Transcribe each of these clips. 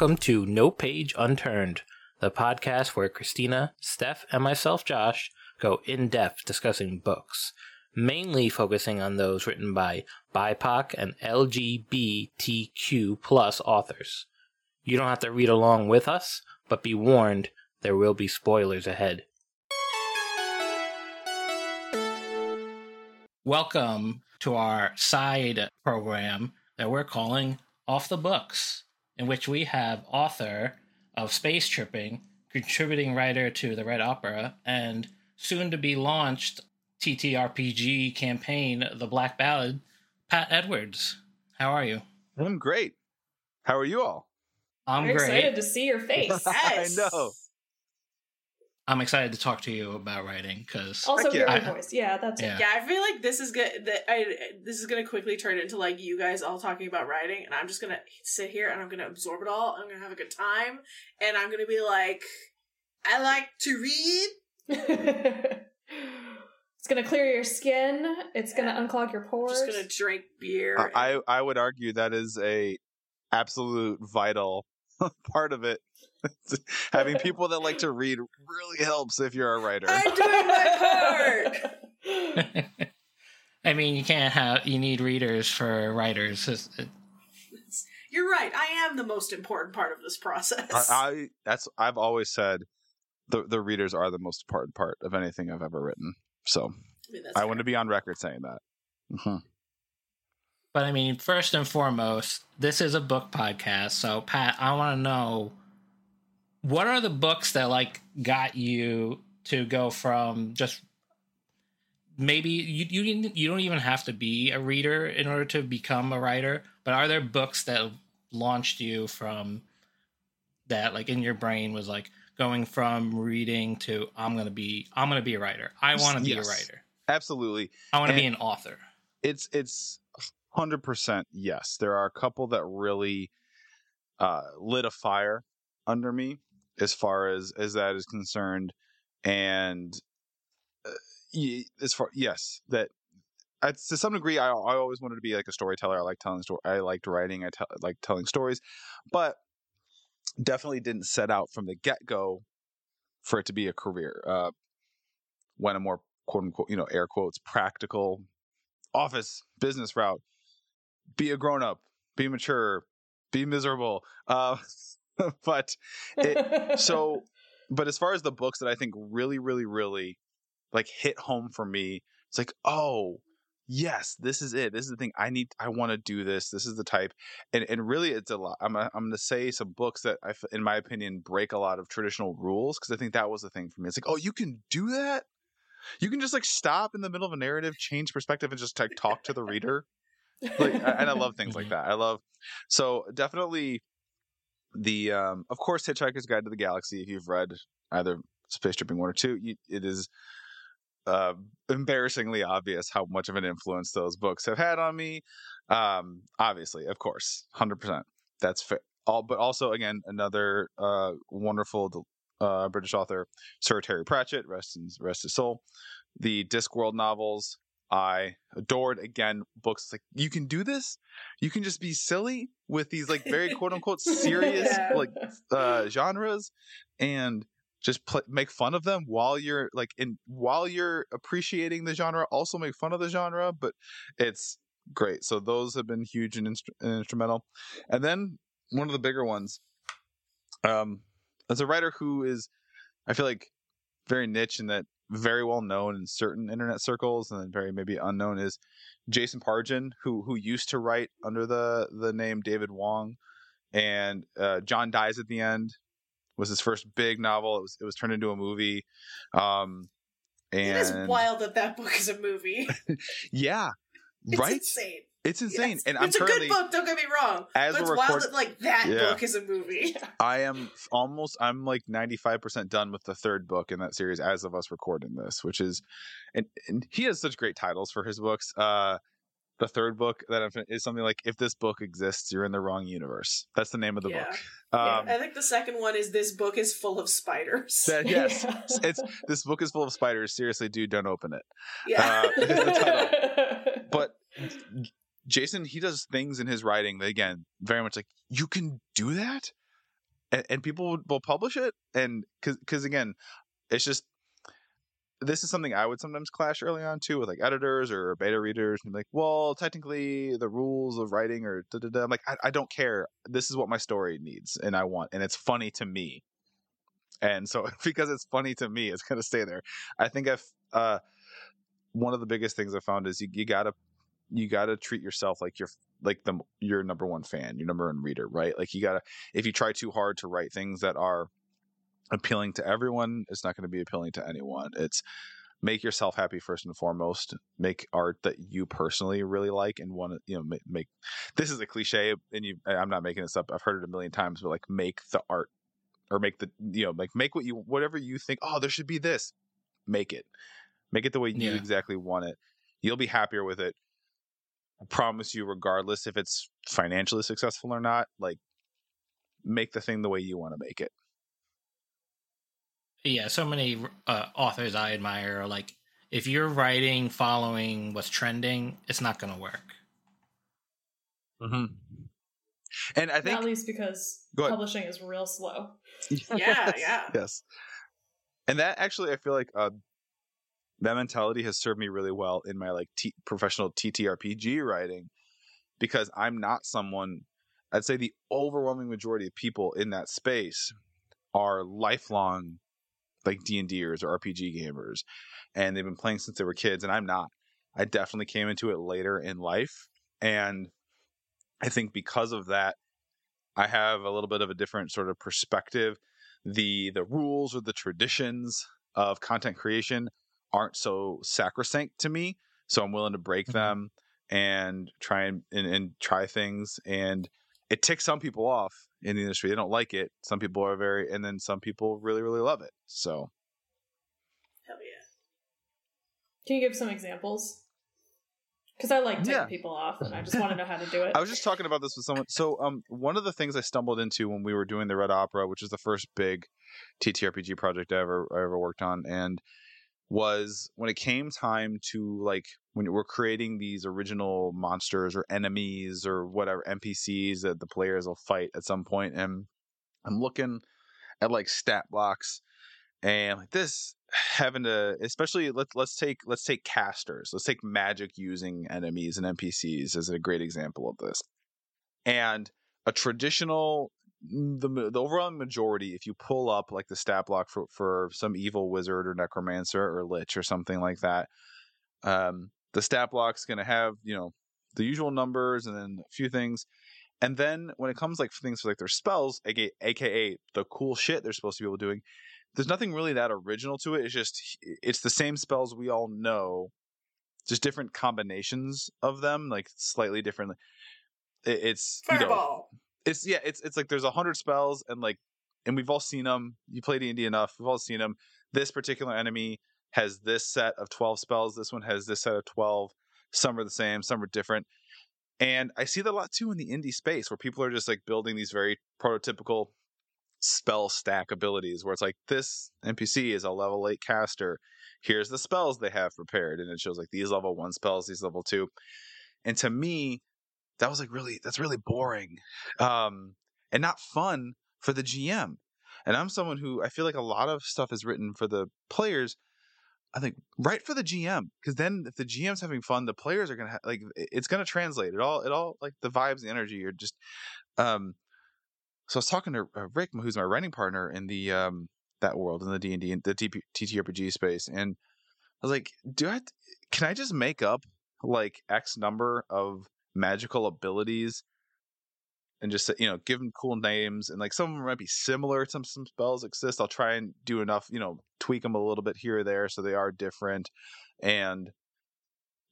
welcome to No Page Unturned, the podcast where Christina, Steph, and myself, Josh, go in depth discussing books, mainly focusing on those written by BIPOC and LGBTQ plus authors. You don't have to read along with us, but be warned, there will be spoilers ahead. Welcome to our side program that we're calling Off the Books, in which we have author of Space Trippin, contributing writer to the Red Opera, and soon to be launched TTRPG campaign, The Black Ballad, Pat Edwards. How are you? I'm great. How are you all? I'm We're great. excited to see your face. I know. I'm excited to talk to you about writing because Also, Heck hear yeah. your voice. Yeah, that's Yeah. it. Yeah, I feel like this is good. That I this is gonna quickly turn into like you guys all talking about writing, and I'm just gonna sit here and I'm gonna absorb it all. I'm gonna have a good time, and I'm gonna be like, I like to read. it's gonna clear your skin. It's gonna unclog your I'm pores. just gonna drink beer. I I I would argue that is a absolute vital part of it. Having people that like to read really helps if you're a writer. I'm doing my part. I mean, you can't have you need readers for writers. It's- it- You're right. I am the most important part of this process. I, I that's I've always said the the readers are the most important part of anything I've ever written. So I, mean, I want to be on record saying that. Mhm. But I mean, first and foremost, this is a book podcast. So, Pat, I want to know what are the books that like got you to go from just maybe you you didn't you don't even have to be a reader in order to become a writer, but are there books that launched you from that like in your brain was like going from reading to I'm going to be I'm going to be a writer. I want to be Yes. a writer. Absolutely. I want to be an author. it's it's hundred percent yes. There are a couple that really uh, lit a fire under me as far as as that is concerned, and uh, as far yes that. I, to some degree, I, I always wanted to be like a storyteller. I like telling story. I liked writing. I tell like telling stories, but definitely didn't set out from the get go for it to be a career. Uh, a more quote unquote, you know, air quotes, practical office business route be a grown up be mature be miserable uh but it, so but as far as the books that i think really really really like hit home for me it's like oh yes this is it. This is the thing. I need i want to do this. This is the type. And and really it's a lot i'm i'm going to say some books that i in my opinion break a lot of traditional rules because i think that was the thing for me. It's like oh you can do that? You can just like stop in the middle of a narrative change perspective and just like talk to the reader like and i love things like that i love so definitely the um of course hitchhiker's guide to the galaxy if you've read either space trippin one or two you, it is uh embarrassingly obvious how much of an influence those books have had on me um obviously of course 100% that's fair all but also again another uh wonderful uh british author sir terry pratchett rest in rest his soul the discworld novels I adored again books like you can do this. You can just be silly with these like very quote unquote serious Yeah. like uh genres and just pl- make fun of them while you're like in while you're appreciating the genre also make fun of the genre but it's great so those have been huge and, instru- and instrumental and then one of the bigger ones um as a writer who is i feel like very niche in that very well known in certain internet circles and then very maybe unknown is Jason Pargin who who used to write under the the name David Wong and uh, John dies at the end was his first big novel it was it was turned into a movie um and it is wild that that book is a movie. yeah It's right insane. It's insane Yes. and I'm it's a good book. Don't get me wrong. as but it's we're wild that like that Yeah. book is a movie. I am almost I'm like 95% done with the third book in that series as of us recording this, which is and, and he has such great titles for his books. Uh the third book that I'm is something like if this book exists, you're in the wrong universe. That's the name of the Yeah. book. Yeah. Um I think the second one is this book is full of spiders. that- yes. Yeah. It's this book is full of spiders. Seriously, dude, don't open it. yeah. uh, the title. But Jason, he does things in his writing that again, very much like you can do that. and, and people will- publish it and because again it's just this is something i would sometimes clash early on too with like editors or beta readers and like well technically the rules of writing or da, da, da. i'm like I, I don't care this is what my story needs and i want and it's funny to me and so because it's funny to me it's to stay there i think i've uh one of the biggest things i found is you, you gotta you gotta treat yourself like you're like the your number one fan, your number one reader, right? Like you gotta if you try too hard to write things that are appealing to everyone, it's not going to be appealing to anyone. It's make yourself happy first and foremost. Make art that you personally really like and want to, you know, make, make. This is a cliche, and you. I'm not making this up. I've heard it a million times, but like make the art or make the you know like make what you whatever you think. Oh, there should be this. Make it. Make it the way you Yeah. exactly want it. You'll be happier with it. I promise you, regardless if it's financially successful or not, like make the thing the way you want to make it. Yeah, so many uh, authors I admire are like, if you're writing following what's trending, it's not going to work. Mm-hmm. And I Not think least because publishing is real slow. Yeah, Yes, yeah. Yes. And that actually, I feel like uh, that mentality has served me really well in my like t- professional TTRPG writing because I'm not someone. I'd say the overwhelming majority of people in that space are lifelong like D and Ders or RPG gamers, and they've been playing since they were kids, and I'm not. I definitely came into it later in life, and I think because of that, I have a little bit of a different sort of perspective. The the rules or the traditions of content creation aren't so sacrosanct to me, so I'm willing to break Mhm. them and try and, and and try things. And it ticks some people off in the industry; they don't like it. Some people are very, and then some people really really love it. So Hell yeah. Can you give some examples? Because I like ticking Yeah. people off, and I just want to know how to do it. I was just talking about this with someone. So, um, one of the things I stumbled into when we were doing the Red Opera, which is the first big TTRPG project I ever I ever worked on, and was when it came time to like when we're creating these original monsters or enemies or whatever NPCs that the players will fight at some point, and I'm looking at like stat blocks and like this having to especially let's let's take let's take casters let's take magic using enemies and npcs as a great example of this and a traditional the the overall majority if you pull up like the stat block for for some evil wizard or necromancer or lich or something like that um the stat block's going to have you know the usual numbers and then a few things and then when it comes like things like their spells aka, aka the cool shit they're supposed to be able doing there's nothing really that original to it. It's just it's the same spells we all know, just different combinations of them, like slightly different. It, it's you know, Fireball. It's yeah, it's it's like there's a hundred spells and like, and we've all seen them. You played D enough, we've all seen them. This particular enemy has this set of twelve spells. This one has this set of twelve. Some are the same, some are different. And I see that a lot too in the indie space where people are just like building these very prototypical spell stack abilities where it's like this NPC is a level 8 caster. Here's the spells they have prepared and it shows like these level 1 spells, these level 2. And to me, that was like really that's really boring. Um and not fun for the GM. And I'm someone who I feel like a lot of stuff is written for the players. I think right for the GM because then if the GM's having fun, the players are gonna ha- like it's gonna translate. It all it all like the vibes, the energy are just um so I was talking to uh, Rick, who's my writing partner in the um that world in the D and D the TTRPG space, and I was like, "Do I? Can I just make up like X number of magical abilities and just you know give them cool names and like some of them might be similar some some spells exist i'll try and do enough you know tweak them a little bit here or there so they are different and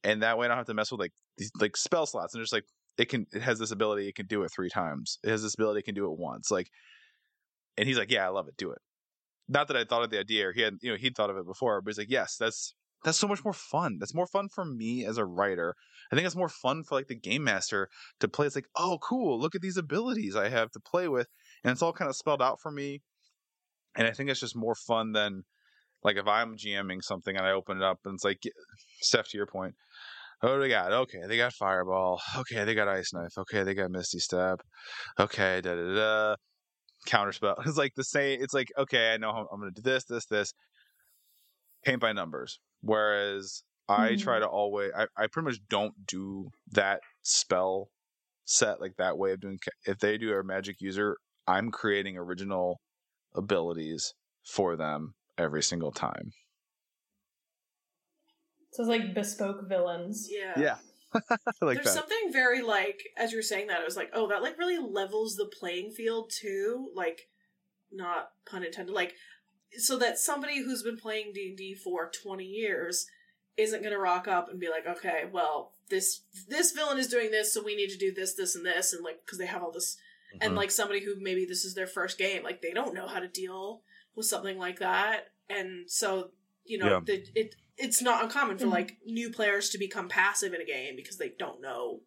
and that way i don't have to mess with like these like spell slots and just like it can it has this ability it can do it three times. It has this ability it can do it once like and he's like yeah i love it do it. Not that i thought of the idea or he had you know he'd thought of it before but he's like yes that's that's so much more fun that's more fun for me as a writer i think it's more fun for like the game master to play it's like oh cool look at these abilities i have to play with and it's all kind of spelled out for me and i think it's just more fun than like if i'm gming something and i open it up and it's like steph to your point do they got okay they got fireball okay they got ice knife okay they got misty step okay da da da counterspell. It's like the same. It's like okay, I know I'm going to do this, this, this. Paint by numbers. Whereas I try Mhm. to always, I, I pretty much don't do that spell set like that way of doing. If they do a magic user, I'm creating original abilities for them every single time. So it's like bespoke villains. Yeah. Yeah, like There's that. something very like as you're saying that, it was like, oh, that like really levels the playing field too. Like, not pun intended. Like, so that somebody who's been playing D and D for 20 years isn't gonna rock up and be like, okay, well, this this villain is doing this, so we need to do this, this, and this, and like because they have all this, and Mhm. like somebody who maybe this is their first game, like they don't know how to deal with something like that, and so you know, Yeah. the, it it's not uncommon for Mhm. like new players to become passive in a game because they don't know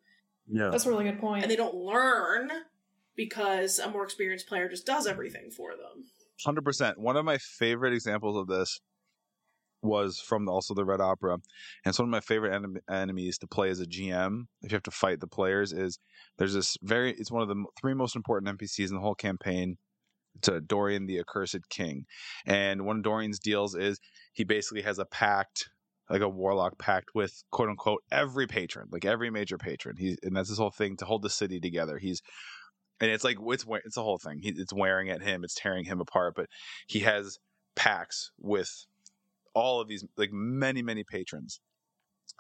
yeah, That's a really good point. and they don't learn because a more experienced player just does everything for them. Hundred percent. One of my favorite examples of this was from also the Red Opera, and it's one of my favorite enem- enemies to play as a GM. If you have to fight the players, is there's this very. It's one of the three most important NPCs in the whole campaign. To Dorian the Accursed King, and one of Dorian's deals is he basically has a pact, like a warlock pact with quote unquote every patron, like every major patron. He's and that's his whole thing to hold the city together. He's and it's like it's we- it's a whole thing. He, it's wearing at him, it's tearing him apart. But he has packs with all of these, like many many patrons.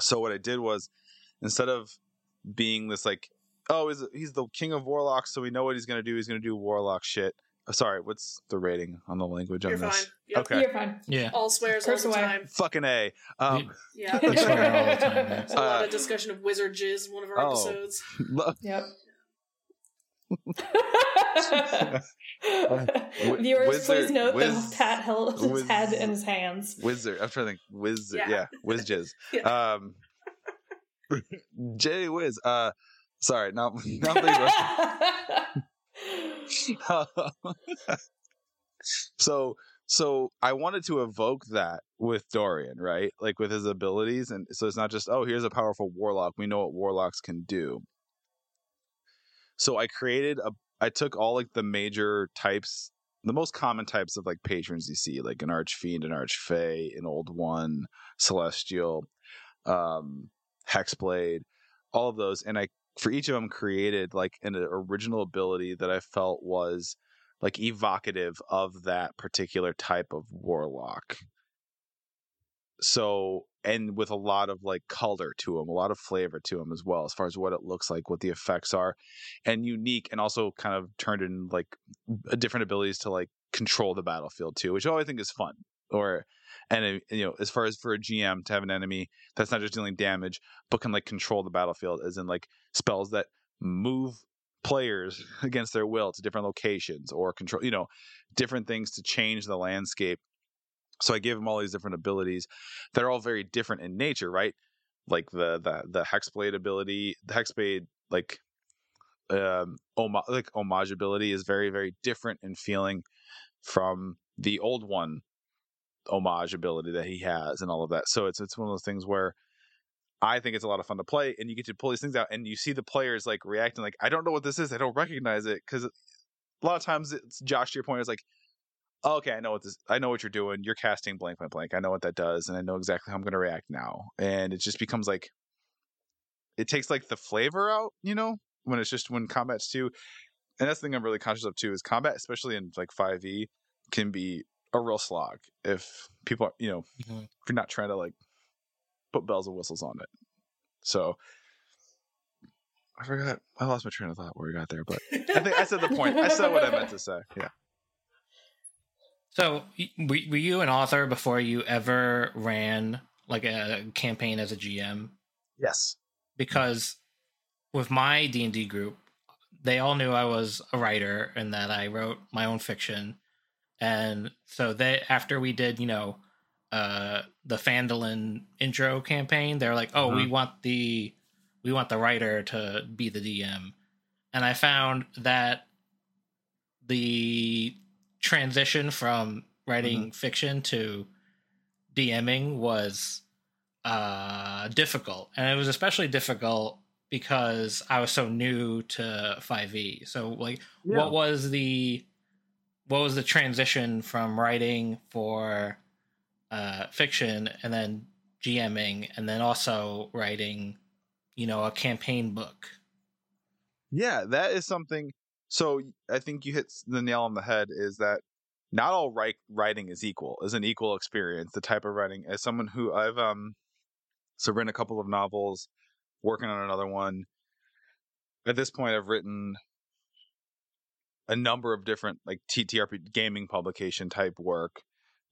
So what I did was instead of being this like, oh, he's he's the king of warlocks, so we know what he's gonna do. He's gonna do warlock shit. Uh, sorry, what's the rating on the language You're on fine. this? Yep. Okay. You're fine. Yeah. All swears Curse all the away. time. Fucking a. Um, Yeah. I swear all the time, man. There's a lot Uh, of discussion of wizard jizz in one of our oh. episodes. lo- Yep. Wi- Viewers, wizard- please note wiz- that Pat held his wiz- head in his hands. Wizard. I'm trying to think. Wizard. Yeah. Yeah. Whiz jizz. Yeah. Um, Jay Wiz. Uh, sorry, not not thinking about- so so I wanted to evoke that with Dorian, right? Like with his abilities, and so it's not just oh, here's a powerful warlock. We know what warlocks can do. So I created a. I took all like the major types, the most common types of like patrons you see, like an archfiend, an archfey, an old one, celestial, um, hexblade, all of those, and I for each of them created like an original ability that I felt was like evocative of that particular type of warlock. So, and with a lot of like color to them, a lot of flavor to them as well, as far as what it looks like, what the effects are, and unique, and also kind of turned in like different abilities to like control the battlefield too, which I always think is fun. Or, and you know, as far as for a GM to have an enemy that's not just dealing damage, but can like control the battlefield, as in like spells that move players against their will to different locations or control, you know, different things to change the landscape. So I gave them all these different abilities that are all very different in nature, right? Like the the the hexblade ability, the hexblade like um oma- like homage ability is very very different in feeling from the old one homage ability that he has and all of that. So it's it's one of those things where I think it's a lot of fun to play, and you get to pull these things out, and you see the players like reacting, like I don't know what this is, I don't recognize it, because a lot of times it's Josh. To your point, is like, oh, okay, I know what this, I know what you're doing. You're casting blank, blank, blank. I know what that does, and I know exactly how I'm going to react now, and it just becomes like, it takes like the flavor out, you know, when it's just when combat's too, and that's the thing I'm really conscious of too is combat, especially in like 5e, can be a real slog if people, are, you know, Mhm. if you're not trying to like put bells and whistles on it. So I forgot. I lost my train of thought where we got there, but I think I said the point. I said what I meant to say. Yeah. So, were, were you an author before you ever ran like a campaign as a GM? Yes. Because with my D and D group, they all knew I was a writer and that I wrote my own fiction, and so they after we did, you know, uh, the Phandelver intro campaign, they're like, "Oh, we want the we want the writer to be the DM," and I found that the transition from writing fiction to DMing was uh difficult and it was especially difficult because I was so new to 5e. So like what was the what was the transition from writing for uh, fiction and then GMing and then also writing, you know, a campaign book? Yeah, that is something. So I think you hit the nail on the head. Is that not all writing is equal? Is an equal experience. The type of writing, as someone who I've um, so written a couple of novels, working on another one. At this point, I've written a number of different like TTRP gaming publication type work.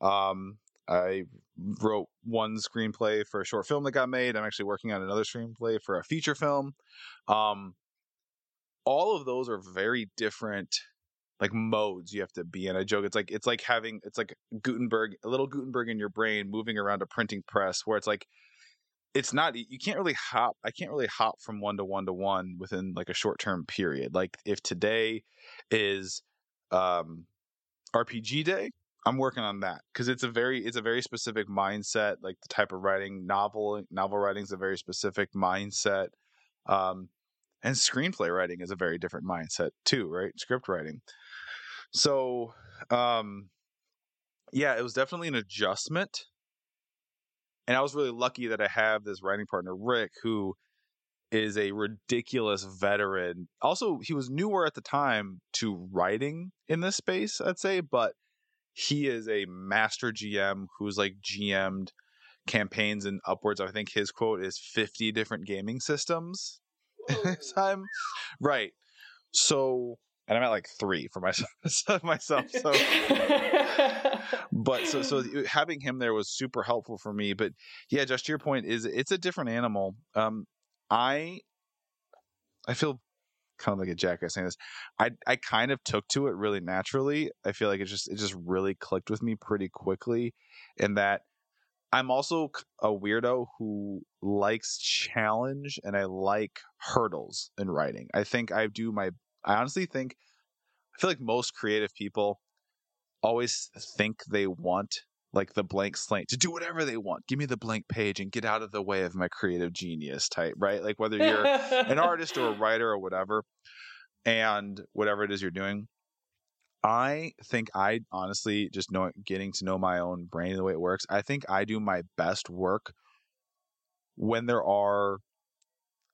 Um, I wrote one screenplay for a short film that got made. I'm actually working on another screenplay for a feature film. Um, all of those are very different like modes you have to be in. I joke it's like it's like having it's like Gutenberg, a little Gutenberg in your brain moving around a printing press where it's like it's not you can't really hop I can't really hop from one to one to one within like a short term period. Like if today is um RPG day, I'm working on that because it's a very it's a very specific mindset. Like the type of writing novel novel writing is a very specific mindset, um, and screenplay writing is a very different mindset too, right? Script writing. So, um, yeah, it was definitely an adjustment, and I was really lucky that I have this writing partner, Rick, who is a ridiculous veteran. Also, he was newer at the time to writing in this space, I'd say, but he is a master GM who's like GM'd campaigns and upwards. I think his quote is 50 different gaming systems this time. Right. So, and I'm at like three for myself. myself. So, but so so having him there was super helpful for me. But yeah, just to your point, is it's a different animal. Um, I I feel kind of like a jackass saying this. I I kind of took to it really naturally. I feel like it just it just really clicked with me pretty quickly, in that I'm also a weirdo who likes challenge and I like hurdles in writing. I think I do my. I honestly think I feel like most creative people always think they want like the blank slate to do whatever they want. Give me the blank page and get out of the way of my creative genius type, right? Like whether you're an artist or a writer or whatever, and whatever it is you're doing. I think I honestly just know getting to know my own brain and the way it works. I think I do my best work when there are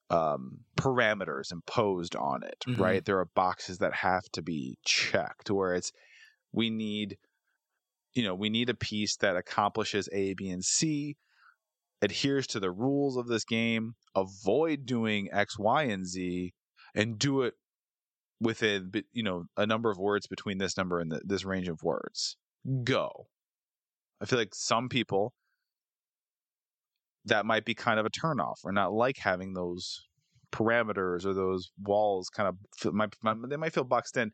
um, parameters imposed on it, mm-hmm. right? There are boxes that have to be checked where it's we need you know, we need a piece that accomplishes A, B, and C, adheres to the rules of this game, avoid doing X, Y, and Z, and do it within, you know, a number of words between this number and the, this range of words. Go. I feel like some people that might be kind of a turnoff or not like having those parameters or those walls kind of might, they might feel boxed in.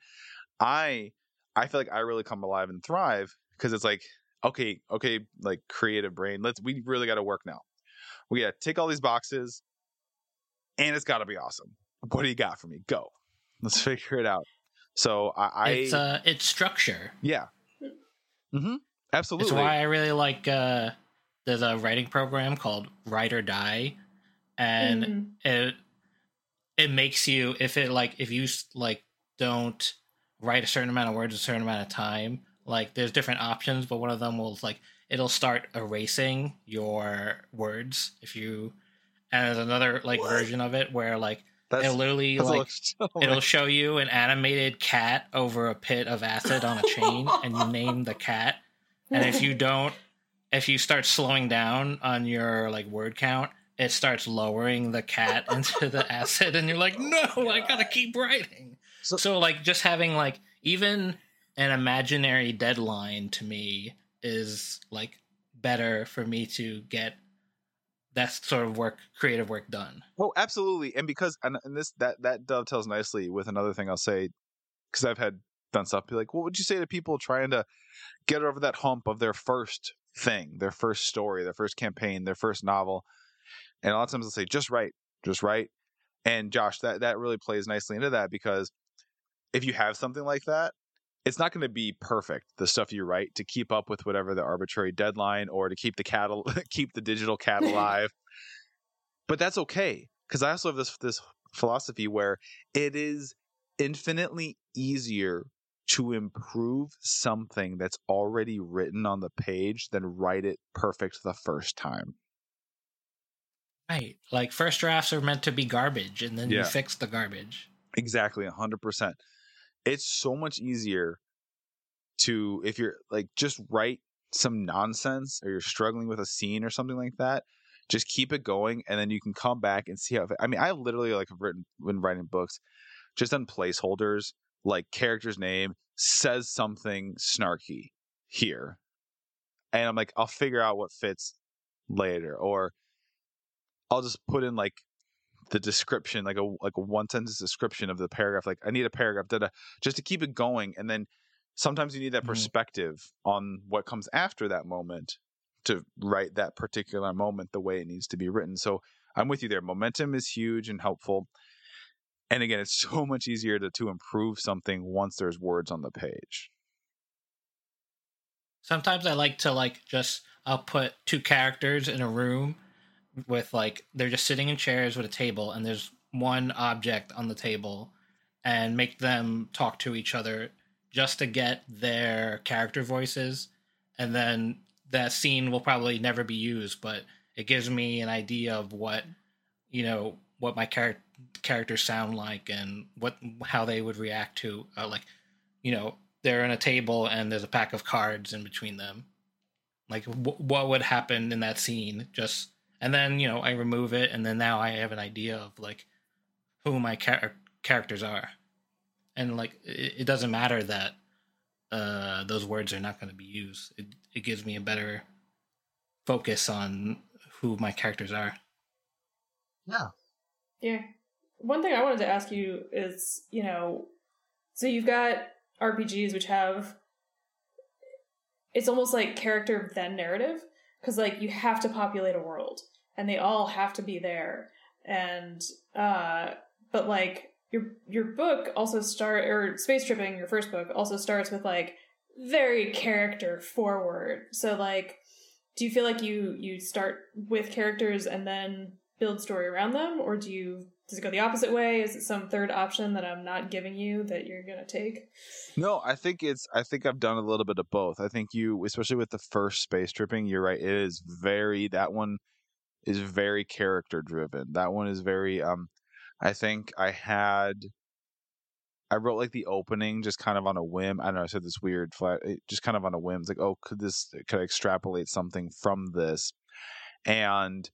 I I feel like I really come alive and thrive because it's like okay okay like creative brain let's we really got to work now we got to tick all these boxes and it's got to be awesome what do you got for me go let's figure it out. So i, I it's uh it's structure. Yeah. Mm-hmm. Absolutely. It's why i really like uh there's a writing program called write or die. And mm-hmm. it it makes you if it like if you like don't write a certain amount of words a certain amount of time like there's different options but one of them will like it'll start erasing your words if you and there's another like what? version of it where like that's, it'll literally like it'll show you an animated cat over a pit of acid on a chain and you name the cat. And if you don't if you start slowing down on your like word count it starts lowering the cat into the acid and you're like no oh i gotta keep writing. So, so like just having like even an imaginary deadline to me is like better for me to get that sort of work creative work done. Oh absolutely and because and, and this that that dovetails nicely with another thing i'll say because i've had done stuff be like what would you say to people trying to get over that hump of their first thing their first story their first campaign their first novel? And a lot of times i'll say just write just write. And josh that that really plays nicely into that because if you have something like that it's not going to be perfect the stuff you write to keep up with whatever the arbitrary deadline or to keep the cat keep the digital cat alive but that's okay because i also have this this philosophy where it is infinitely easier to improve something that's already written on the page than write it perfect the first time. Right. Like first drafts are meant to be garbage and then Yeah. you fix the garbage. Exactly, 100%. It's so much easier to if you're like just write some nonsense or you're struggling with a scene or something like that, just keep it going and then you can come back and see how I mean, I literally like have written when writing books just on placeholders like character's name says something snarky here. And I'm like I'll figure out what fits later or I'll just put in like the description, like a like a one sentence description of the paragraph. Like I need a paragraph, da, da, just to keep it going. And then sometimes you need that Mhm. perspective on what comes after that moment to write that particular moment the way it needs to be written. So I'm with you there. Momentum is huge and helpful. And again, it's so much easier to, to improve something once there's words on the page. Sometimes I like to like just I'll put two characters in a room with like they're just sitting in chairs with a table and there's one object on the table and make them talk to each other just to get their character voices. And then that scene will probably never be used but it gives me an idea of what you know what my char- characters sound like and what how they would react to uh, like you know they're in a table and there's a pack of cards in between them. Like w- what would happen in that scene just and then you know i remove it and then now i have an idea of like who my char- characters are and like it, it doesn't matter that uh those words are not going to be used it, it gives me a better focus on who my characters are Yeah. Yeah. One thing I wanted to ask you is, you know, so you've got RPGs which have it's almost like character then narrative because like you have to populate a world and they all have to be there. And uh but like your your book also start or space trippin your first book also starts with like very character forward. So like do you feel like you you start with characters and then build story around them or do you does it go the opposite way is it some third option that i'm not giving you that you're gonna take No, I think it's. I think I've done a little bit of both. I think you, especially with the first space trippin, you're right. It is very. That one is very character driven. That one is very. Um, I think I had. I wrote like the opening just kind of on a whim. I don't know. I said this weird flat, just kind of on a whim. It's like, oh, could this could I extrapolate something from this? And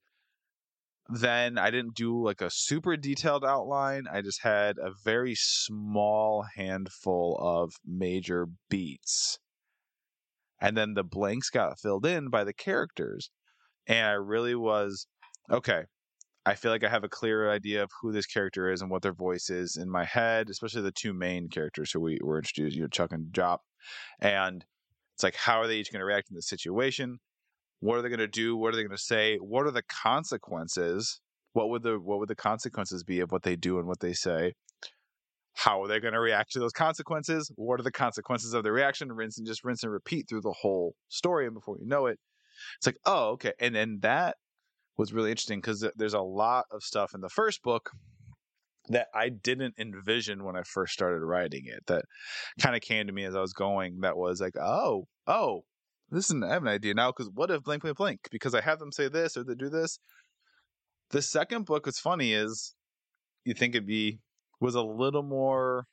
then I didn't do like a super detailed outline. I just had a very small handful of major beats. And then the blanks got filled in by the characters. And I really was okay. I feel like I have a clearer idea of who this character is and what their voice is in my head, especially the two main characters who we were introduced, you know, Chuck and Jop. And it's like, how are they each going to react in this situation? What are they going to do? What are they going to say? What are the consequences? What would the what would the consequences be of what they do and what they say? How are they going to react to those consequences? What are the consequences of their reaction? Rinse and just rinse and repeat through the whole story, and before you know it, it's like, oh, okay. And then that was really interesting because there's a lot of stuff in the first book that I didn't envision when I first started writing it. That kind of came to me as I was going. That was like, oh, oh, this is I have an idea now because what if blank blank blank? Because I have them say this or they do this. The second book, what's funny is you think it'd be was a little more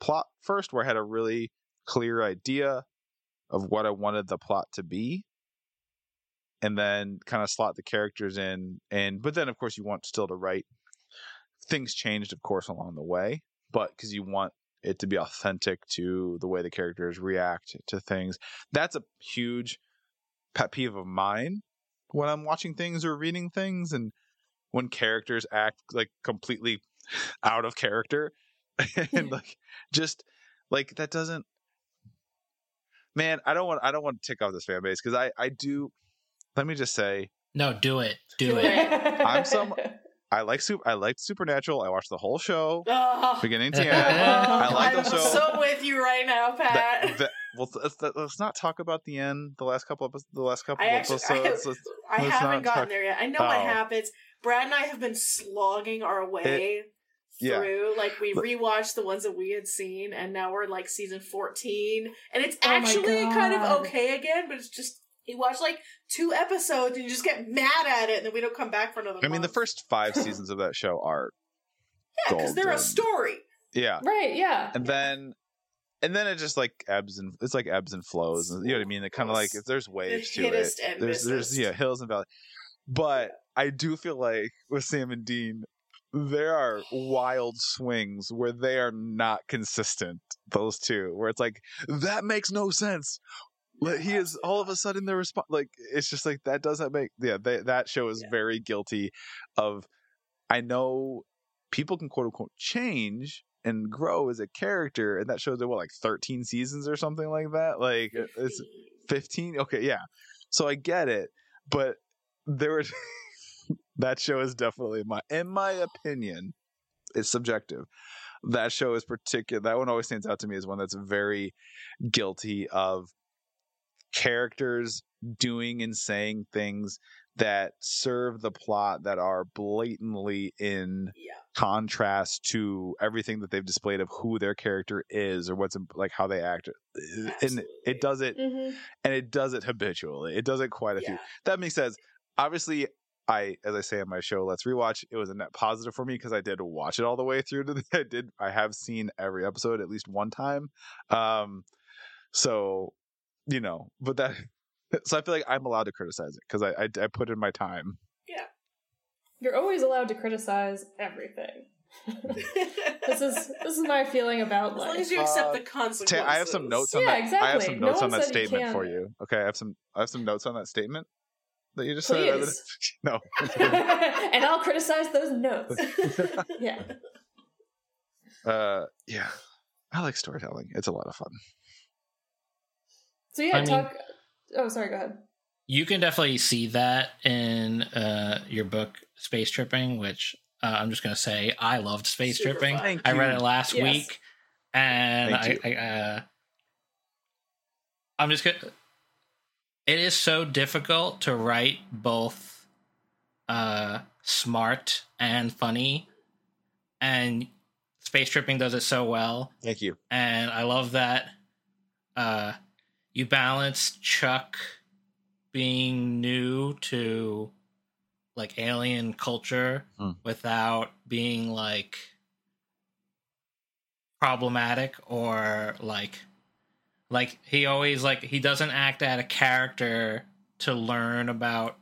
plot first, where I had a really clear idea of what I wanted the plot to be, and then kind of slot the characters in. And but then of course you want still to write. Things changed, of course, along the way, but because you want it to be authentic to the way the characters react to things. That's a huge pet peeve of mine when I'm watching things or reading things and when characters act like completely out of character and like just like that doesn't man i don't want i don't want to tick off this fan base because i i do let me just say no do it do it I'm some- i like super i liked supernatural i watched the whole show Oh, beginning to end i like I'm the show so with you right now, Pat. that, that, well, let's, let's not talk about the end. The last couple of the last couple I of actually- I episodes. have- I haven't gotten talk- there yet. I know what Oh. happens. Brad and I have been slogging our way Yeah. through. Like we rewatched the ones that we had seen, and now we're like season fourteen, and it's Oh actually kind of okay again. But it's just you watch like two episodes and you just get mad at it, and then we don't come back for another. I mean, the first five seasons of that show are yeah, because they're a story. yeah, Right, yeah. and then and then it just like ebbs and it's like ebbs and flows. You know what I mean? It kind of like if there's waves to it. hittest and There's there's yeah hills and valleys, but I do feel like with Sam and Dean. There are wild swings where they are not consistent. Those two, where it's like that makes no sense. Like he is all of a sudden the response. Like it's just like that doesn't make. Yeah, they, that show is Yeah. very guilty of. I know people can quote unquote change and grow as a character, and that shows that what like thirteen seasons or something like that. Like it's fifteen. Okay, yeah. So I get it, but there were that show is definitely my in my opinion, it's subjective. That show is particular. That one always stands out to me as one that's very guilty of characters doing and saying things that serve the plot that are blatantly in yeah, contrast to everything that they've displayed of who their character is or what's like how they act. And it does it hmm and it does it habitually. It does it quite a few. That makes sense obviously i as i say on my show let's rewatch it was a net positive for me because i did watch it all the way through to the, i did i have seen every episode at least one time. Um so you know but that so i feel like i'm allowed to criticize it because I, I i put in my time Yeah, You're always allowed to criticize everything. this is this is my feeling about like As long as you accept Uh, the Ta- consequences. I have some notes on Yeah, that. I have some notes one on that said you statement for you. Okay, I have some. I have some notes on that statement that you just Please. said. no. and I'll criticize those notes. yeah. uh, yeah, I like storytelling. It's a lot of fun. So yeah, I mean- talk. Oh, sorry. Go ahead. you can definitely see that in uh, your book space trippin which uh, i'm just going to say i loved space Super tripping fun. Thank i read you. it last Yes. week and Thank i, I uh, i'm just gonna it is so difficult to write both uh smart and funny and space trippin does it so well Thank you. and I love that uh you balance Chuck being new to like alien culture Hmm. without being like problematic or like like he always like he doesn't act out a character to learn about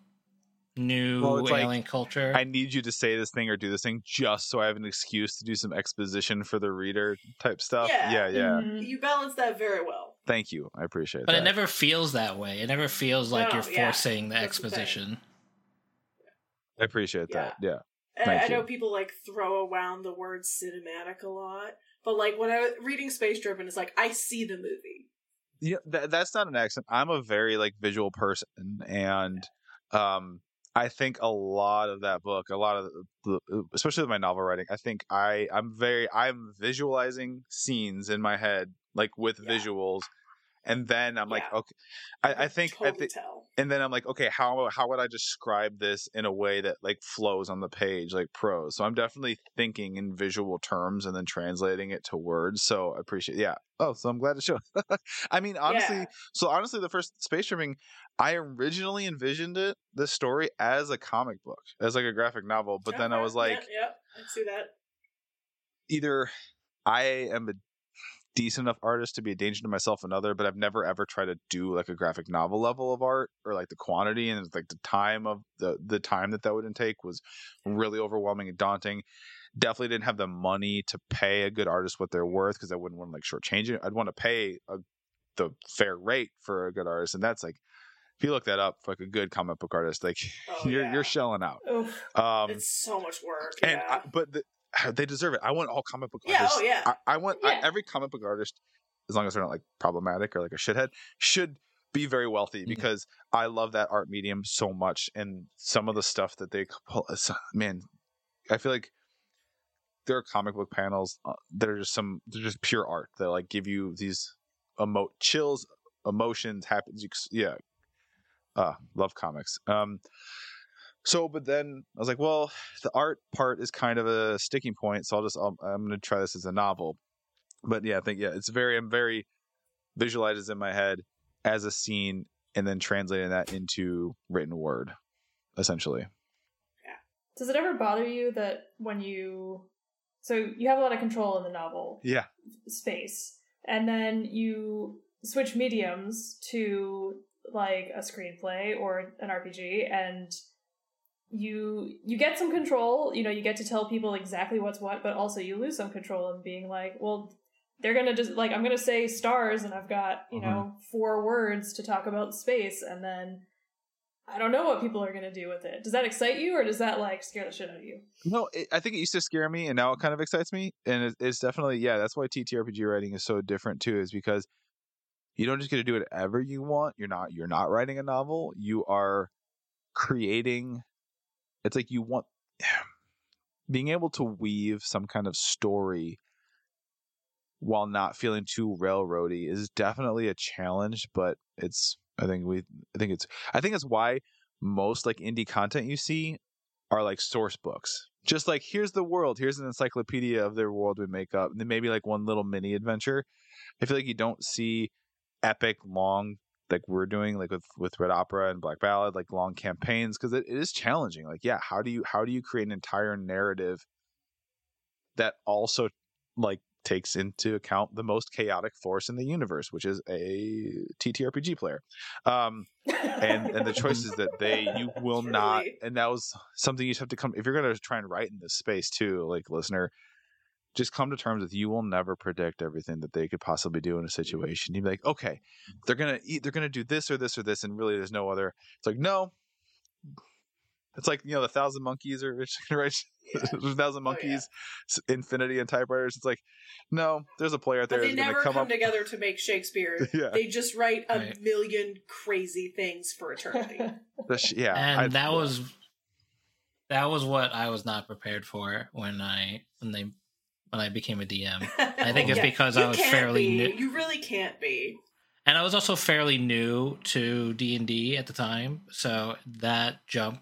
new Well, it's like, alien culture. I need you to say this thing or do this thing just so I have an excuse to do some exposition for the reader type stuff. Yeah. yeah. yeah. Mhm. you balance that very well. Thank you. I appreciate that. but that. it never feels that way. It never feels like No, you're yeah, forcing the that's the exposition. I appreciate that. Yeah. And Thank I know people like throw around the word cinematic a lot, but like when I was reading Space Trippin, it's like I see the movie. yeah that, that's not an accent i'm a very like visual person and um i think a lot of that book a lot of the, the- especially with my novel writing i think i i'm very i'm visualizing scenes in my head like with Yeah. visuals and then i'm like okay i, I think I totally think tell. and then I'm like, okay, how how would I describe this in a way that like flows on the page like prose? So I'm definitely thinking in visual terms and then translating it to words. So I appreciate, yeah. Oh, so I'm glad to show. I mean, honestly, Yeah. so honestly, the first space trippin, I originally envisioned it this story as a comic book, as like a graphic novel, but then I was like, yeah, yeah, I see that. either I am a decent enough artist to be a danger to myself and other, but I've never ever tried to do like a graphic novel level of art or like the quantity and like the time of the the time that that would intake was really overwhelming and daunting. Definitely didn't have the money to pay a good artist what they're worth because I wouldn't want to like shortchange it. I'd want to pay a, the fair rate for a good artist, and that's like if you look that up, for like a good comic book artist, like Oh, you're yeah. you're shelling out. Oof. Um, it's so much work. and yeah. I, but the, they deserve it. I want all comic book Yeah, artists. oh, yeah. I, I want I- every comic book artist, as long as they're not like problematic or like a shithead, should be very wealthy Mhm. because I love that art medium so much. And some of the stuff that they pull, man, I feel like there are comic book panels uh, that are just some they're just pure art that like give you these emo chills, emotions, happens. Yeah, uh, love comics. Um, So, but then I was like, well, the art part is kind of a sticking point, so I'll just I'll, I'm going to try this as a novel. But yeah, I think yeah, it's very I'm very visualizes in my head as a scene, and then translating that into written word, essentially. Yeah. Does it ever bother you that when you so you have a lot of control in the novel Yeah. space, and then you switch mediums to like a screenplay or an RPG, and you you get some control. You know, you get to tell people exactly what's what, but also you lose some control of being like, well, they're gonna just like I'm gonna say stars, and I've got you uh-huh. know four words to talk about space, and then. I don't know what people are going to do with it. Does that excite you or does that like scare the shit out of you? No, it, I think it used to scare me, and now it kind of excites me. And it, it's definitely yeah, that's why TTRPG writing is so different too, is because you don't just get to do whatever you want. You're not you're not writing a novel. You are creating. It's like you want being able to weave some kind of story while not feeling too railroady is definitely a challenge, but it's I think we I think it's I think it's why most like indie content you see are like source books. Just like here's the world, here's an encyclopedia of their world we make up, and then maybe like one little mini adventure. I feel like you don't see epic long like we're doing like with with Red Opera and Black Ballad like long campaigns because it, it is challenging. Like yeah, how do you how do you create an entire narrative that also like takes into account the most chaotic force in the universe, which is a TTRPG player. Um, and and the choices that they you will not and that was something you just have to come if you're gonna try and write in this space too like listener just come to terms with you will never predict everything that they could possibly do in a situation you'd be like okay mm-hmm. they're gonna eat they're gonna do this or this or this and really there's no other it's like no it's like you know the thousand monkeys or right the thousand Oh, yeah. monkeys s- infinity and typewriters it's like no there's a player out there But they that's never come come up together to make Shakespeare. yeah They just write a Right. million crazy things for eternity. sh- yeah and I- that was that was what I was not prepared for when I when they when I became a DM. I think it's because I was fairly be. new. You really can't be. and I was also fairly new to D and D at the time, so that jump,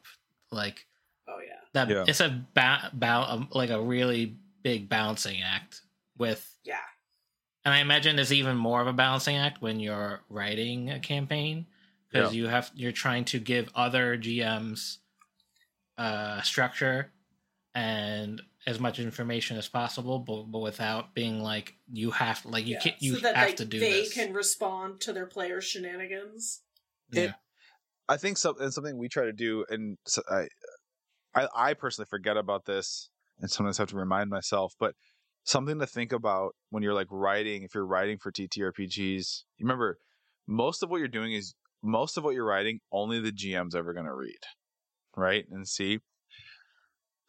like Oh yeah. that, Yeah. it's a ba- ba- um, like a really big balancing act with, Yeah. and I imagine there's even more of a balancing act when you're writing a campaign because you have you're trying to give other GMs uh, structure and as much information as possible, but, but without being like you have like you yeah. can you so that have like, to do they this. can respond to their players' shenanigans. It- Yeah. I think some and something we try to do, and so I, I, I personally forget about this, and sometimes have to remind myself. But something to think about when you're like writing, if you're writing for TTRPGs, remember most of what you're doing is most of what you're writing only the GM's ever going to read, right, and see.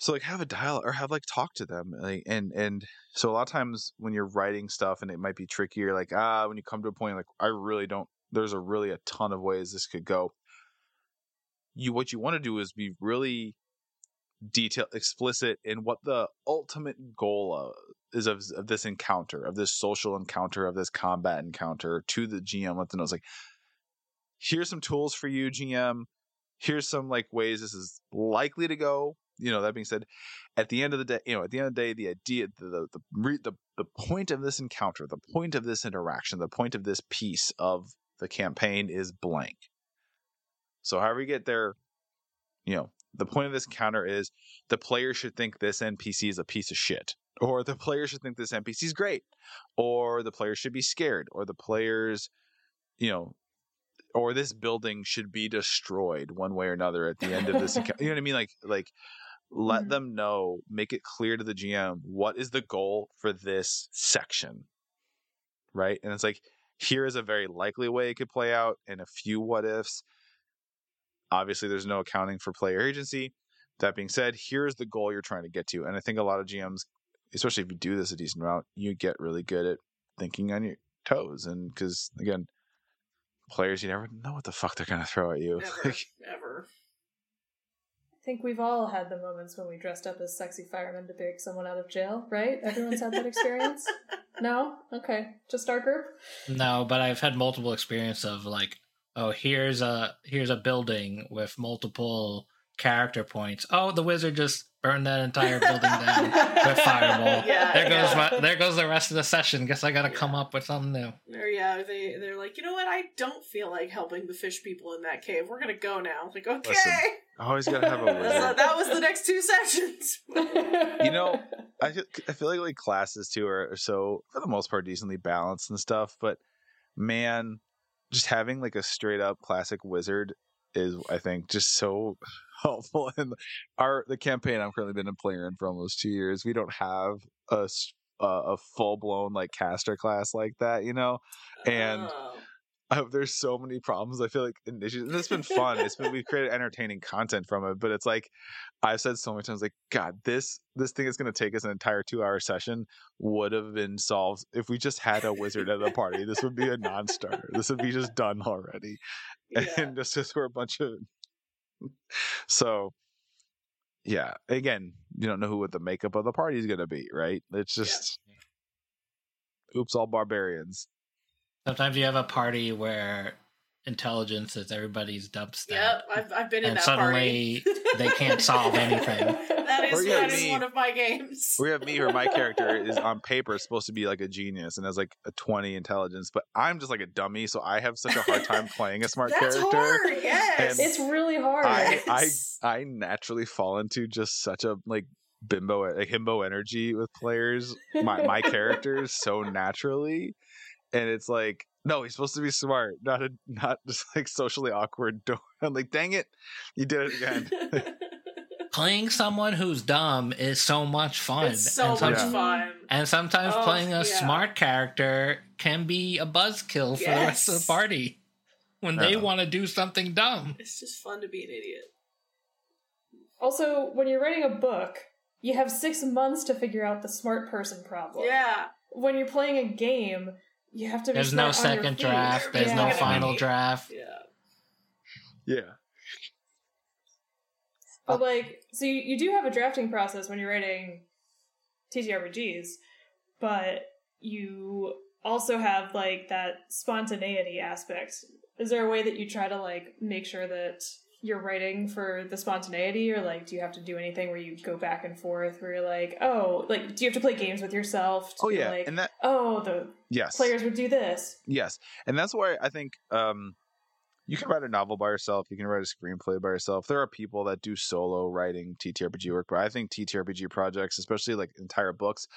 So like have a dialogue or have like talk to them, like and and so a lot of times when you're writing stuff and it might be trickier, like ah, when you come to a point like I really don't. There's a really a ton of ways this could go you what you want to do is be really detail explicit in what the ultimate goal of, is of, of this encounter of this social encounter of this combat encounter to the gm let them know it's like here's some tools for you gm here's some like ways this is likely to go you know that being said at the end of the day you know at the end of the day the idea the the the, the, the point of this encounter the point of this interaction the point of this piece of the campaign is blank so however you get there, you know, the point of this encounter is the player should think this NPC is a piece of shit. Or the player should think this NPC is great. Or the player should be scared. Or the players, you know, or this building should be destroyed one way or another at the end of this encounter. You know what I mean? Like like let Mhm. them know, make it clear to the GM what is the goal for this section. Right? And it's like here is a very likely way it could play out and a few what ifs obviously there's no accounting for player agency that being said here's the goal you're trying to get to and i think a lot of gms especially if you do this a decent route you get really good at thinking on your toes and because again players you never know what the fuck they're gonna throw at you Never, Like, ever. I think we've all had the moments when we dressed up as sexy firemen to pick someone out of jail, right? Everyone's had that experience? no? Okay. Just our group? No, but I've had multiple experience of like, oh, here's a here's a building with multiple character points. Oh, the wizard just burned that entire building down with fireball. Yeah, there goes yeah. my, there goes the rest of the session. Guess I got to Yeah. come up with something new. Or yeah, they they're like, you know what? I don't feel like helping the fish people in that cave. We're gonna go now. Like, okay, Listen, Always gotta have a That's- wizard. that was the next two sessions. you know, I feel, I feel like like classes too are, are so for the most part decently balanced and stuff, but man, just having like a straight up classic wizard is I think just so helpful. And our the campaign I'm currently been a player in for almost two years, we don't have a a full blown like caster class like that, you know. And Oh. uh, there's so many problems. I feel like and it's been fun. It's been we've created entertaining content from it, but it's like I've said so many times, like God, this this thing is going to take us an entire two hour session would have been solved if we just had a wizard at the party. This would be a non starter. This would be just done already, yeah. and just just we're a bunch of so. Yeah, again, you don't know who what the makeup of the party is going to be, right? It's Yeah. just, oops, all barbarians. Sometimes you have a party where intelligence is everybody's dump stat. Yep, I've I've been in and that suddenly party. they can't solve anything. that is Or you have that is me. one of my games. we have me or my character is on paper supposed to be like a genius and has like a 20 intelligence but i'm just like a dummy so i have such a hard time playing a smart That's character hard. Yes, And it's really hard. I, I i naturally fall into just such a like bimbo like himbo energy with players my my characters so naturally and it's like no he's supposed to be smart not a not just like socially awkward Don't- i'm like dang it you did it again Playing someone who's dumb is so much fun. it's so and much Yeah. fun. And sometimes Oh, playing a yeah. smart character can be a buzzkill for the rest of the party when they want to do something dumb. It's just fun to be an idiot. also, when you're writing a book, you have six months to figure out the smart person problem. Yeah, When you're playing a game, you have to be There's no smart on your second feet. draft. There's Yeah. no final draft. yeah. yeah But like, so you, you do have a drafting process when you're writing TTRPGs, but you also have like that spontaneity aspect. Is there a way that you try to like make sure that you're writing for the spontaneity, or like do you have to do anything where you go back and forth, where you're like, oh, like do you have to play games with yourself? To oh yeah like, and that oh, the yes players would do this. Yes, and that's why I think um, you can write a novel by yourself. You can write a screenplay by yourself. There are people that do solo writing TTRPG work, but I think TTRPG projects, especially like entire books,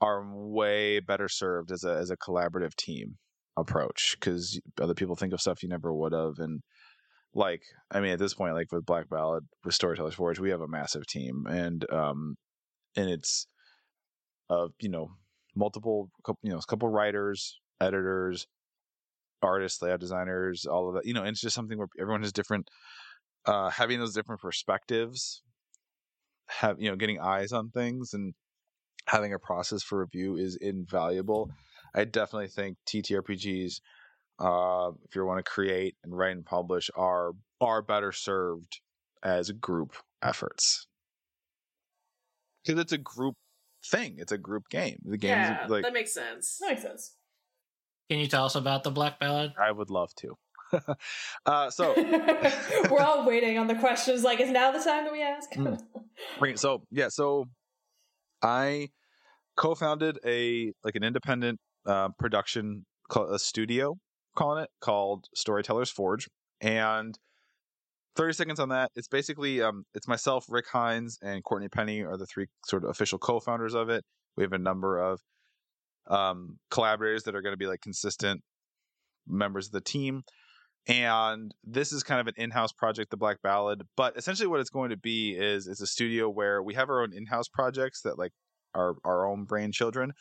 are way better served as a as a collaborative team approach because other people think of stuff you never would have, and like I mean, at this point, like with Black Ballad, with Storytellers Forge, we have a massive team, and um, and it's of you know multiple you know a couple writers, editors, artists, layout designers, all of that. You know, and it's just something where everyone has different, uh, having those different perspectives, have you know, getting eyes on things and having a process for review is invaluable. I definitely think TTRPGs, uh, if you want to create and write and publish, are are better served as group efforts because it's a group thing. It's a group game. The game yeah, is like that makes sense. That makes sense. Can you tell us about the Black Ballad? I would love to. uh, so We're all waiting on the questions. Like, is now the time that we ask? Mm. Right. So yeah. So I co-founded a like an independent uh, production called a studio, calling it called Storytellers Forge, and. 30 seconds on that. It's basically um it's myself, Rick Hines, and Courtney Penny are the three sort of official co-founders of it. We have a number of um collaborators that are going to be like consistent members of the team. And this is kind of an in-house project, the Black Ballad. But essentially, what it's going to be is is a studio where we have our own in-house projects that like are our own brain children,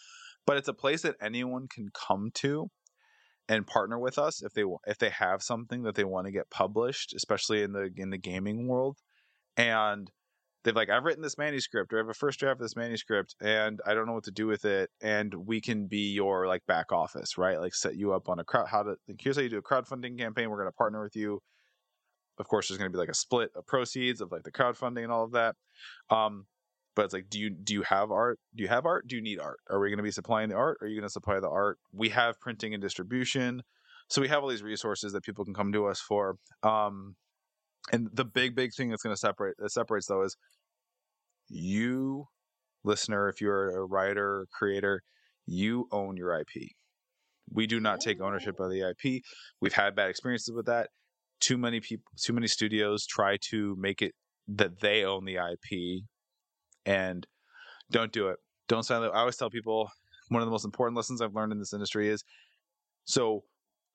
but it's a place that anyone can come to and partner with us if they if they have something that they want to get published, especially in the in the gaming world. And they've like, I've written this manuscript, or I have a first draft of this manuscript, and I don't know what to do with it. And we can be your like back office, right? Like set you up on a crowd. How to like, here's how you do a crowdfunding campaign. We're going to partner with you. Of course, there's going to be like a split of proceeds of like the crowdfunding and all of that. Um, but it's like, do you do you have art? Do you have art? Do you need art? Are we going to be supplying the art? Are you going to supply the art? We have printing and distribution, so we have all these resources that people can come to us for. Um, And the big, big thing that's going to separate that separates though is you, listener, if you're a writer or creator, you own your IP. We do not take oh. ownership of the IP. We've had bad experiences with that. Too many people, too many studios try to make it that they own the IP, and don't do it. Don't sign. the- I always tell people one of the most important lessons I've learned in this industry is so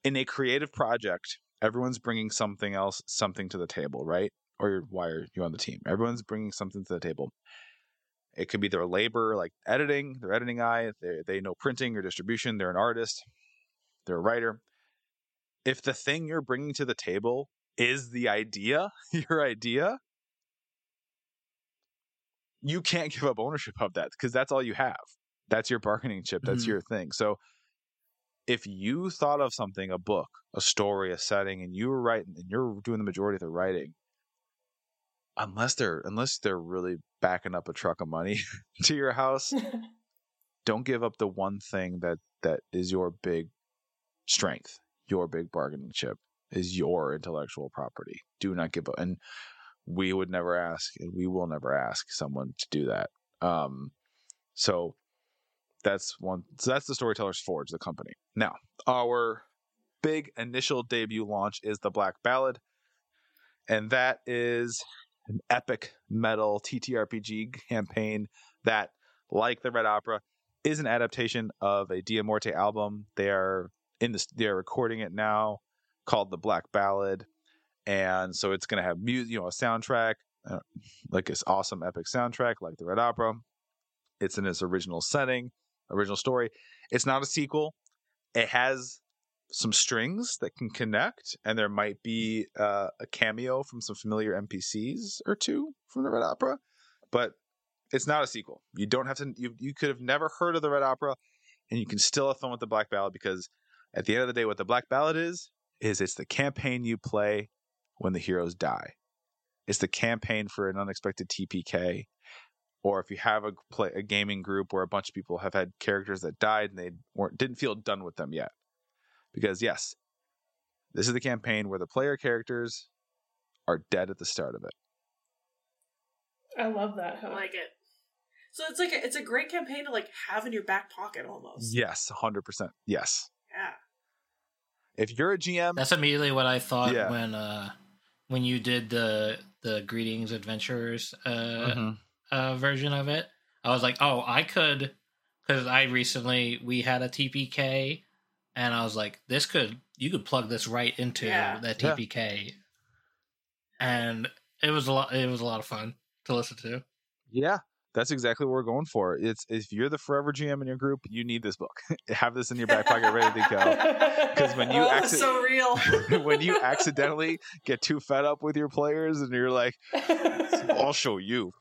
in a creative project, everyone's bringing something else, something to the table, right? Or you're, why are you on the team? Everyone's bringing something to the table. It could be their labor, like editing, their editing eye. They they know printing or distribution. They're an artist. They're a writer. If the thing you're bringing to the table is the idea, your idea, you can't give up ownership of that because that's all you have. That's your bargaining chip. That's Mhm. your thing. So if you thought of something, a book, a story, a setting, and you were writing and you're doing the majority of the writing, unless they're unless they're really backing up a truck of money to your house, don't give up the one thing that that is your big strength, your big bargaining chip is your intellectual property. Do not give up. And we would never ask, and we will never ask someone to do that. Um, so that's one. So that's the Storytellers Forge, the company. Now, our big initial debut launch is the Black Ballad, and that is an epic metal TTRPG campaign that, like the Red Opera, is an adaptation of a Dia Morte album. They are in this. They are recording it now, called the Black Ballad, and so it's going to have music, you know, a soundtrack, uh, like this awesome epic soundtrack, like the Red Opera. It's in its original setting, original story. It's not a sequel. It has some strings that can connect, and there might be uh, a cameo from some familiar NPCs or two from the Red Opera, but it's not a sequel. You don't have to. You you could have never heard of the Red Opera, and you can still have fun with the Black Ballad because at the end of the day, what the Black Ballad is is it's the campaign you play when the heroes die. It's the campaign for an unexpected TPK, or if you have a play a gaming group where a bunch of people have had characters that died and they weren't didn't feel done with them yet. Because yes, this is the campaign where the player characters are dead at the start of it. I love that. I like it. So it's like a, it's a great campaign to like have in your back pocket almost. Yes, hundred percent. Yes. Yeah. If you're a GM, That's immediately what I thought Yeah. when uh when you did the the greetings adventurers uh, Mhm. uh version of it. I was like, oh, I could because I recently we had a TPK, and I was like, this could you could plug this right into Yeah. that Yeah. TPK, and it was a lot. It was a lot of fun to listen to. Yeah, that's exactly what we're going for. It's if you're the forever GM in your group, you need this book. Have this in your back pocket, ready to go. 'Cause when you oh, acci- so real. when you accidentally get too fed up with your players, and you're like, "I'll show you,"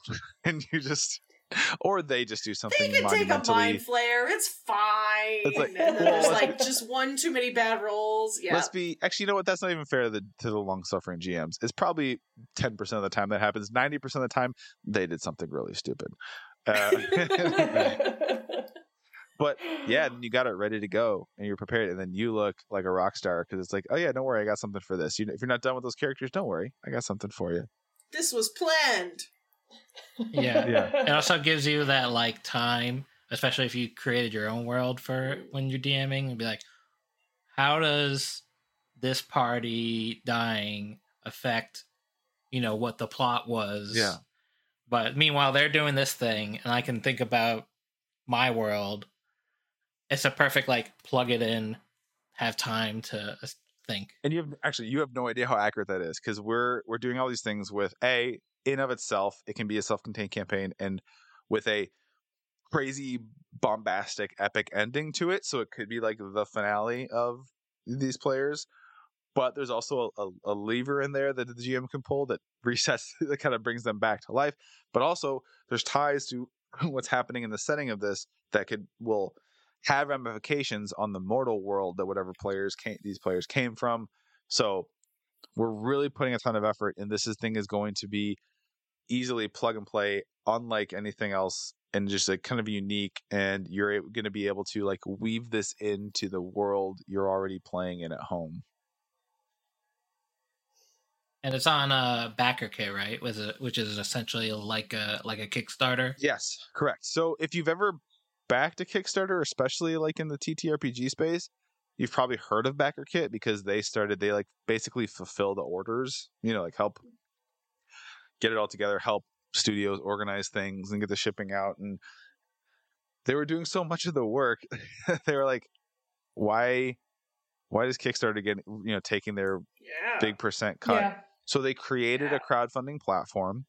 and you just, or they just do something They can take a mind flayer. It's fine. It's like, and then well, there's like just one too many bad rolls. Yeah. Let's be actually. You know what? That's not even fair to the to the long suffering GMs. It's probably ten percent of the time that happens. Ninety percent of the time, they did something really stupid. Uh, but yeah, then you got it ready to go and you're prepared, and then you look like a rock star because it's like, oh yeah, don't worry, I got something for this. You know, if you're not done with those characters, don't worry, I got something for you. this was planned. Yeah. Yeah. It also gives you that like time, especially if you created your own world for when you're DMing, and be like, how does this party dying affect, you know, what the plot was? Yeah. But meanwhile, they're doing this thing, and I can think about my world. It's a perfect like plug it in, have time to uh, think. And you have actually you have no idea how accurate that is because we're we're doing all these things with a in of itself it can be a self-contained campaign and with a crazy bombastic epic ending to it so it could be like the finale of these players but there's also a, a, lever in there that the gm can pull that resets that kind of brings them back to life but also there's ties to what's happening in the setting of this that could will have ramifications on the mortal world that whatever players came these players came from so we're really putting a ton of effort and this is, thing is going to be easily plug and play unlike anything else and just like kind of unique and you're going to be able to like weave this into the world you're already playing in at home And it's on a uh BackerKit, right? With a, which is essentially like a like a Kickstarter. Yes, correct. So if you've ever backed a Kickstarter, especially like in the TTRPG space, you've probably heard of BackerKit because they started they like basically fulfill the orders, you know, like help get it all together, help studios organize things and get the shipping out and they were doing so much of the work. they were like why why does Kickstarter get you know taking their Yeah. big percent cut? Yeah. So they created Yeah. a crowdfunding platform.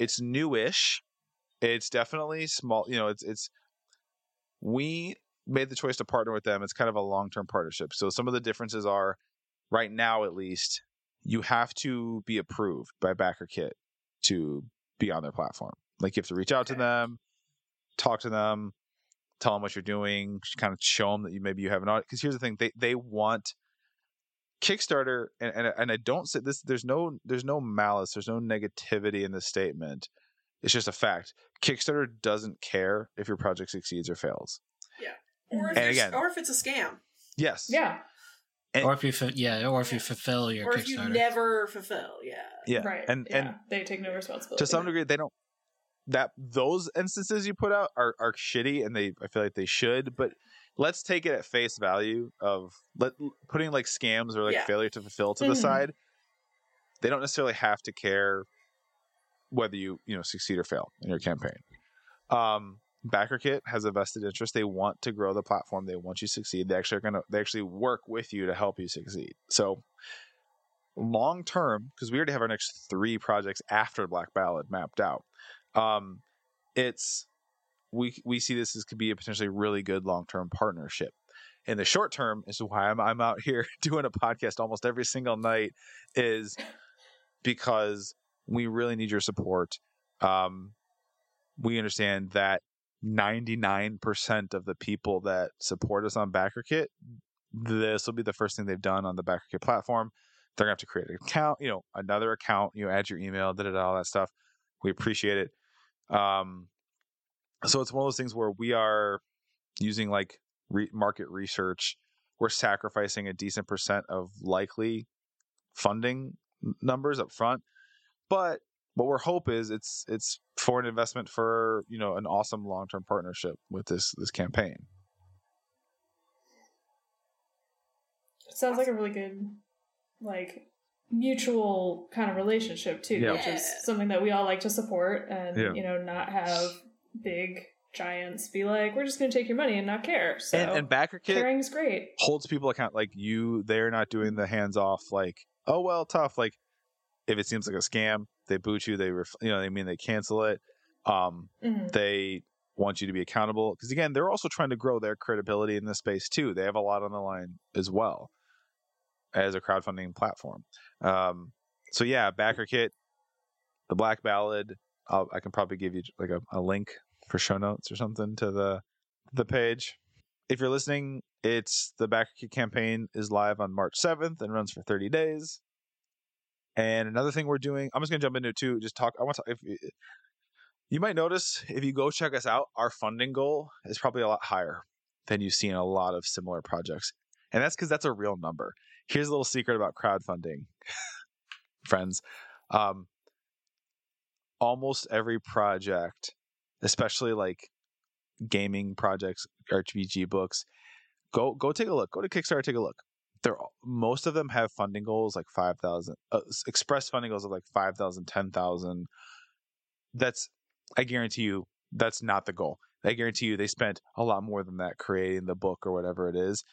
It's newish. It's definitely small. You know, it's it's. We made the choice to partner with them. It's kind of a long term partnership. So some of the differences are, right now at least, you have to be approved by BackerKit to be on their platform. Like you have to reach out to them, talk to them, tell them what you're doing, kind of show them that you maybe you have an audit. Because here's the thing: they they want Kickstarter, and, and and I don't say this. There's no there's no malice. There's no negativity in this statement. It's just a fact. Kickstarter doesn't care if your project succeeds or fails. Yeah, Or if, And again- or if it's a scam. Yes. Yeah. And- or if you fu- yeah, or if you fulfill your or if you never fulfill. Yeah. Yeah. Right. And yeah. and they take no responsibility. to some degree, they don't. That those instances you put out are are shitty, and they I feel like they should. But let's take it at face value of let putting like scams or like Yeah. failure to fulfill to the Mhm. side. They don't necessarily have to care whether you you know succeed or fail in your campaign. Um, BackerKit has a vested interest. They want to grow the platform. They want you to succeed. They actually are gonna they actually work with you to help you succeed. So long term, because we already have our next three projects after Black Ballad mapped out. Um, it's we we see this as could be a potentially really good long term partnership. In the short term, is why I'm I'm out here doing a podcast almost every single night, is because we really need your support. Um, we understand that 99% of the people that support us on BackerKit, this will be the first thing they've done on the BackerKit platform. They're gonna have to create an account, you know, another account, you know, add your email, da da da, all that stuff. We appreciate it. Um, so it's one of those things where we are using like re- market research. We're sacrificing a decent percent of likely funding numbers up front, but what our hope is it's it's for an investment for you know an awesome long term partnership with this this campaign. Sounds like a really good, like mutual kind of relationship too, Yeah. which is something that we all like to support, and Yeah. you know, not have big giants be like, "We're just going to take your money and not care." So and and BackerKit caring is great. holds people account like you they're not doing the hands off like oh well tough like if it seems like a scam they boot you they ref- you know they mean they cancel it um Mhm. they want you to be accountable because again they're also trying to grow their credibility in this space too. They have a lot on the line as well as a crowdfunding platform. Um so yeah BackerKit the black ballad I'll, i can probably give you like a, a link for show notes or something to the the page. If you're listening it's the backer kit campaign is live on march 7th and runs for 30 days and another thing we're doing i'm just going to jump into it too just talk i want to if you might notice if you go check us out, our funding goal is probably a lot higher than you see in a lot of similar projects. And that's because that's a real number. Here's a little secret about crowdfunding, friends. Um, almost every project, especially like gaming projects, RPG books, go go take a look. Go to Kickstarter, take a look. They're most of them have funding goals like five thousand, uh, express funding goals of like 5,000, 10,000. That's I guarantee you that's not the goal. I guarantee you they spent a lot more than that creating the book or whatever it is.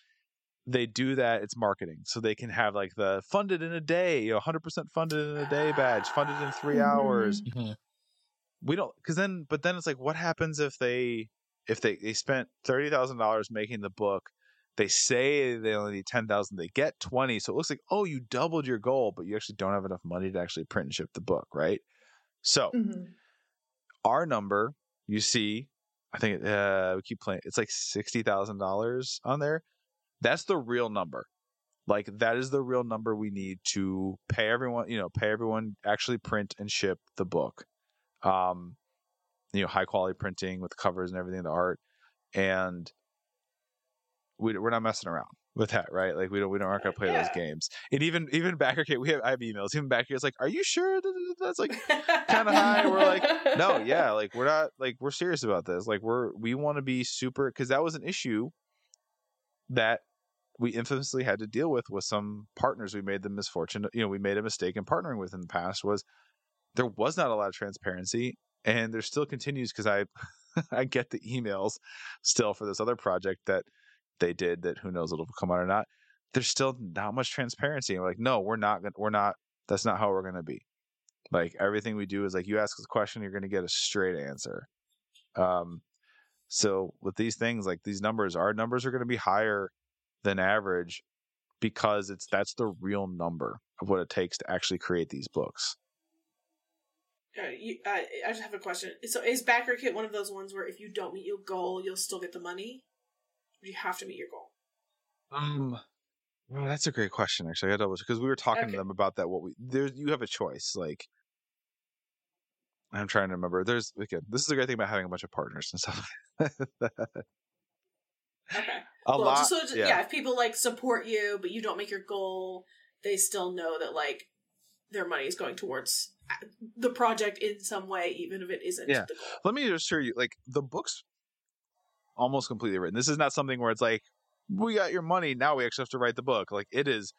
They do that, it's marketing. So they can have like the funded in a day, you know, 100% funded in a day badge, funded in 3 Mhm. hours. Mhm. We don't cuz then but then it's like what happens if they if they they spent $30,000 making the book, they say they only need 10,000, they get 20, so it looks like oh, you doubled your goal, but you actually don't have enough money to actually print and ship the book, right? So, Mhm. our number you see i think uh we keep playing it's like $60000 on there that's the real number like that is the real number we need to pay everyone you know pay everyone actually print and ship the book um you know high quality printing with covers and everything the art and we, we're not messing around with that, right? Like we don't we don't aren't gonna play those games. And even even backer we have I have emails. Even back here, it's like, are you sure that's like kinda high, we're like, no, yeah, like we're not like we're serious about this. Like we're we want to be super because that was an issue that we infamously had to deal with with some partners we made the misfortune you know we made a mistake in partnering with in the past was there was not a lot of transparency and there still continues because i i get the emails still for this other project that they did that who knows it'll come out or not there's still not much transparency and we're like no we're not we're not that's not how we're gonna be like everything we do is like you ask a question you're gonna get a straight answer um so with these things like these numbers our numbers are going to be higher than average because it's that's the real number of what it takes to actually create these books Uh, you, uh, I just have a question. So, is BackerKit one of those ones where if you don't meet your goal, you'll still get the money? You have to meet your goal? um well, that's a great question actually i double because we were talking Okay. to them about that what we there you have a choice like i'm trying to remember there's again this is the great thing about having a bunch of partners and stuff Okay. a Well, lot just so just- yeah. yeah. if people like support you, but you don't make your goal, they still know that like their money is going towards uh, the project in some way, even if it isn't Yeah. the goal. let me assure you like the book's almost completely written. This is not something where it's like we got your money now we actually have to write the book. Like it is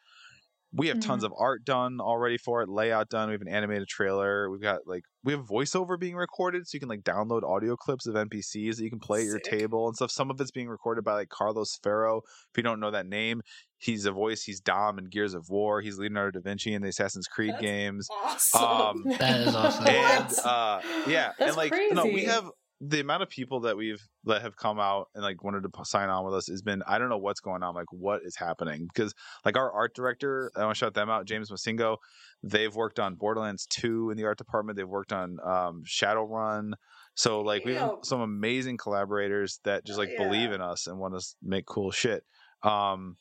we have tons of art done already for it layout done we have an animated trailer we've got like we have voiceover being recorded so you can like download audio clips of npcs that you can play at your table and stuff. Some of it's being recorded by like carlos ferro if you don't know that name. He's a voice he's dom in gears of war he's leonardo da vinci in the assassin's creed That's games. Awesome. um That is awesome. and What? uh yeah That's and like no we have the amount of people that we've that have come out and like wanted to p- sign on with us has been i don't know what's going on like what is happening? Because like our art director i want to shout them out james masingo they've worked on borderlands 2 in the art department. They've worked on um shadowrun. So like we have some amazing collaborators that just like believe in us and want to make cool shit. Um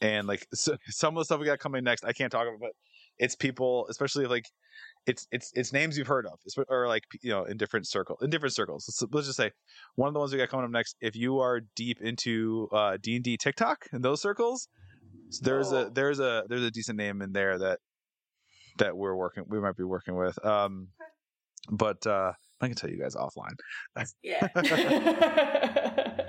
and like so, some of the stuff we got coming next i can't talk about but it's people especially like it's it's it's names you've heard of or like you know in different circle in different circles let's, let's just say one of the ones we got coming up next if you are deep into uh d&d tiktok in those circles there's a Oh. there's there's a there's a decent name in there that that we're working we might be working with um but uh i can tell you guys offline yeah.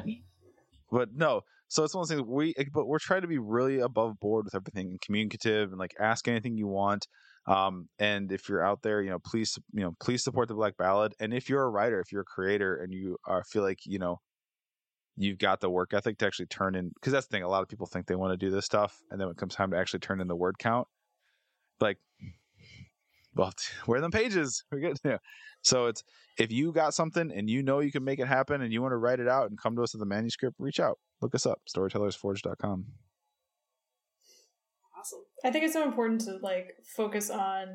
but no so it's one of those things we but we're trying to be really above board with everything and communicative and like ask anything you want um and if you're out there you know please you know please support the black ballad and if you're a writer if you're a creator and you are feel like you know you've got the work ethic to actually turn in because that's the thing a lot of people think they want to do this stuff and then when it comes time to actually turn in the word count like well where are them pages we're good yeah. so it's if you got something and you know you can make it happen and you want to write it out and come to us with a manuscript reach out look us up storytellersforge.com. I think it's so important to like focus on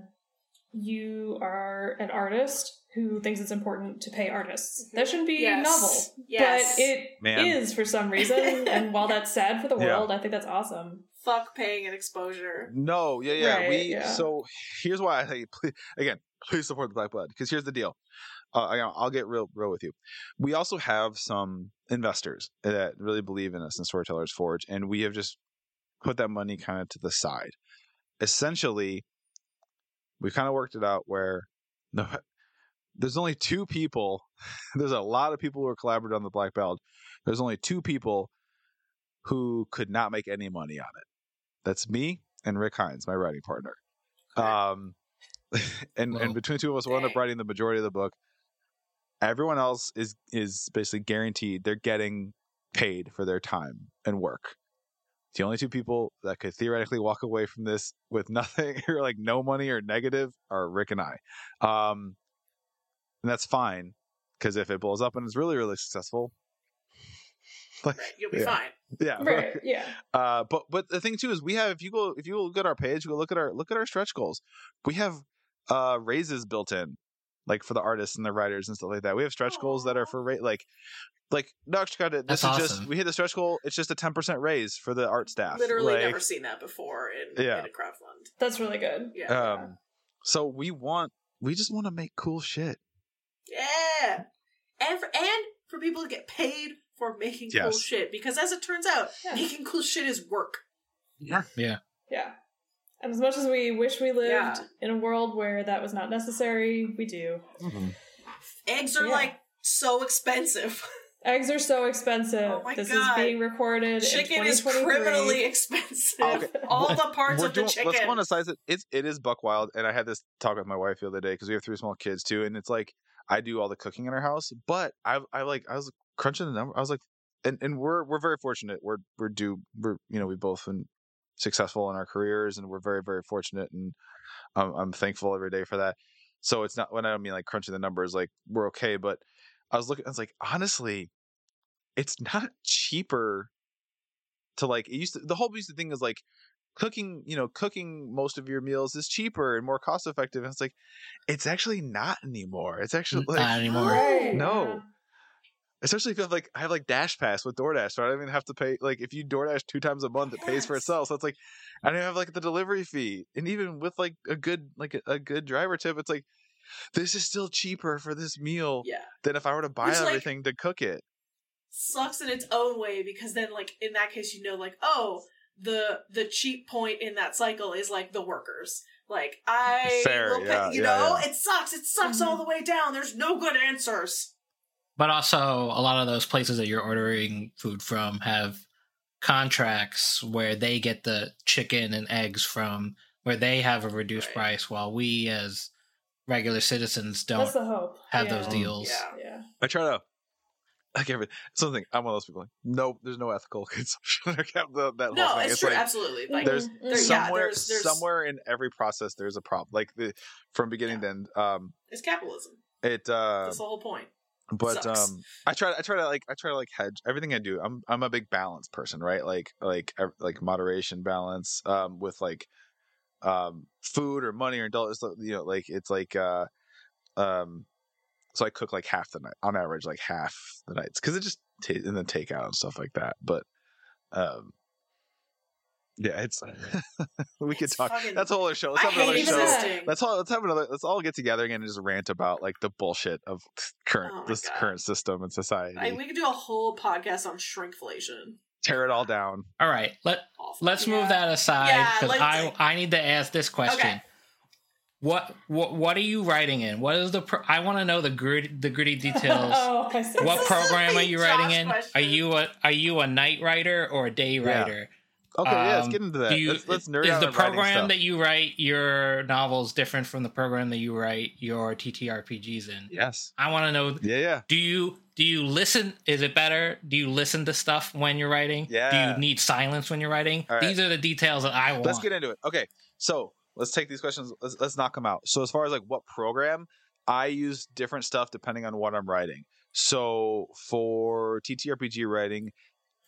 you are an artist who thinks it's important to pay artists. That shouldn't be Yes. novel. Yes. But it Man. is for some reason. and while that's sad for the Yeah. world, I think that's awesome. Fuck paying an exposure. No, yeah, yeah. Right, we yeah. so here's why I say please, again, please support the Black Ballad because here's the deal. Uh, I, I'll get real, real with you. We also have some investors that really believe in us in Storytellers Forge, and we have just put that money kind of to the side. Essentially, we kind of worked it out where no, there's only two people. There's a lot of people who are collaborating on the Black Ballad. There's only two people who could not make any money on it. That's me and Rick Hines, my writing partner. Um, and Well, and between the two of us, we'll end up writing the majority of the book. Everyone else is is basically guaranteed they're getting paid for their time and work. The only two people that could theoretically walk away from this with nothing or like no money or negative are Rick and I. Um, and that's fine because if it blows up and it's really really successful, like Right. You'll be Yeah. fine. yeah, Right. Yeah. uh, but but the thing too is we have if you go if you look at our page, go look at our look at our stretch goals. We have uh raises built in, like for the artists and the writers and stuff like that. We have stretch goals that are for rate like like no extra credit. This That's is just we hit the stretch goal. It's just a ten percent raise for the art staff. Literally Like, never seen that before in, Yeah. in a crowd fund. That's really good. Yeah. Um, so we want we just want to make cool shit. yeah. And for, and for people to get paid for making cool shit because as it turns out, Yeah. making cool shit is work. Yeah. Yeah. Yeah. And as much as we wish we lived Yeah. in a world where that was not necessary, we do. Mhm. Eggs are Yeah. like so expensive. Eggs are so expensive. Oh my this God. is being recorded Chicken in is criminally expensive. Okay. All the parts We're of the chicken. let's go on a size it. It's it is buck wild, and I had this talk with my wife the other day because we have three small kids too, and it's like I do all the cooking in our house, but I I like I was crunching the number. I was like, and and we're we're very fortunate. We're we're due. We're you know we both been successful in our careers, and we're very very fortunate, and I'm I'm thankful every day for that. So it's not when I don't mean like crunching the numbers, like we're okay, but I was looking. I was like, honestly, it's not cheaper to like it used to. The whole used to thing is like cooking you know cooking most of your meals is cheaper and more cost effective and it's like it's actually not anymore it's actually like Not anymore. Right, No. Especially if you have like i have like DashPass with doordash so i don't even have to pay like if you doordash two times a month it pays for itself so it's like i don't have like the delivery fee and even with like a good like a, a good driver tip it's like this is still cheaper for this meal yeah. than if i were to buy Which, like, everything to cook it Sucks in its own way because then like in that case you know like, oh, the the cheap point in that cycle is like the workers. Like I Fair, pay, you yeah, know, yeah. it sucks. It sucks all mm-hmm. the way down. There's no good answers. But also, a lot of those places that you're ordering food from have contracts where they get the chicken and eggs from, where they have a reduced Right. price, while we as regular citizens don't That's the hope. have yeah. those deals. Yeah. Yeah. I try to like every something. I'm one of those people. Like, nope, there's no ethical consumption. I kept the, that No, whole thing. it's, true, like absolutely. Like there's there- mhm. yeah, somewhere, there's- there's- somewhere in every process, there's a problem. Like the from beginning to end. Um, it's capitalism. it. Uh, That's the whole point. But sucks. um, I try. I try to like. I try to like hedge everything I do. I'm I'm a big balance person, right? Like like like moderation balance. Um, with like um food or money or dollars. You know, like it's like uh um. So I cook like half the night on average, like half the nights, because it just ta and then takeout and stuff like that. But um, yeah, it's we could It's talk. fucking- That's a whole other show. Let's I have another hate show. existing. Let's all let's have another. Let's all get together again and just rant about like the bullshit of current Oh this God. current system and society. I, we could do a whole podcast on shrinkflation. Tear it all down. All right, let Awful. let's Yeah. move that aside Yeah, because let's- I I need to ask this question. Okay. What what what are you writing in? What is the pro- I want to know the gritty the gritty details. oh, I see. what program are you Josh writing in? Are you a are you a night writer or a day Yeah. Okay, yeah, let's Um, get into that. You, let's, let's nerd is the program that you write your novels different from the program that you write your TTRPGs in? Yes. I want to know. Yeah, yeah. Do you do you listen? Is it better? Do you listen to stuff when you're writing? Yeah. Do you need silence when you're writing? Right. These are the details that I want. Let's get into it. Okay, so let's take these questions. Let's, let's knock them out. So as far as like what program, I use different stuff depending on what I'm writing. So for TTRPG writing,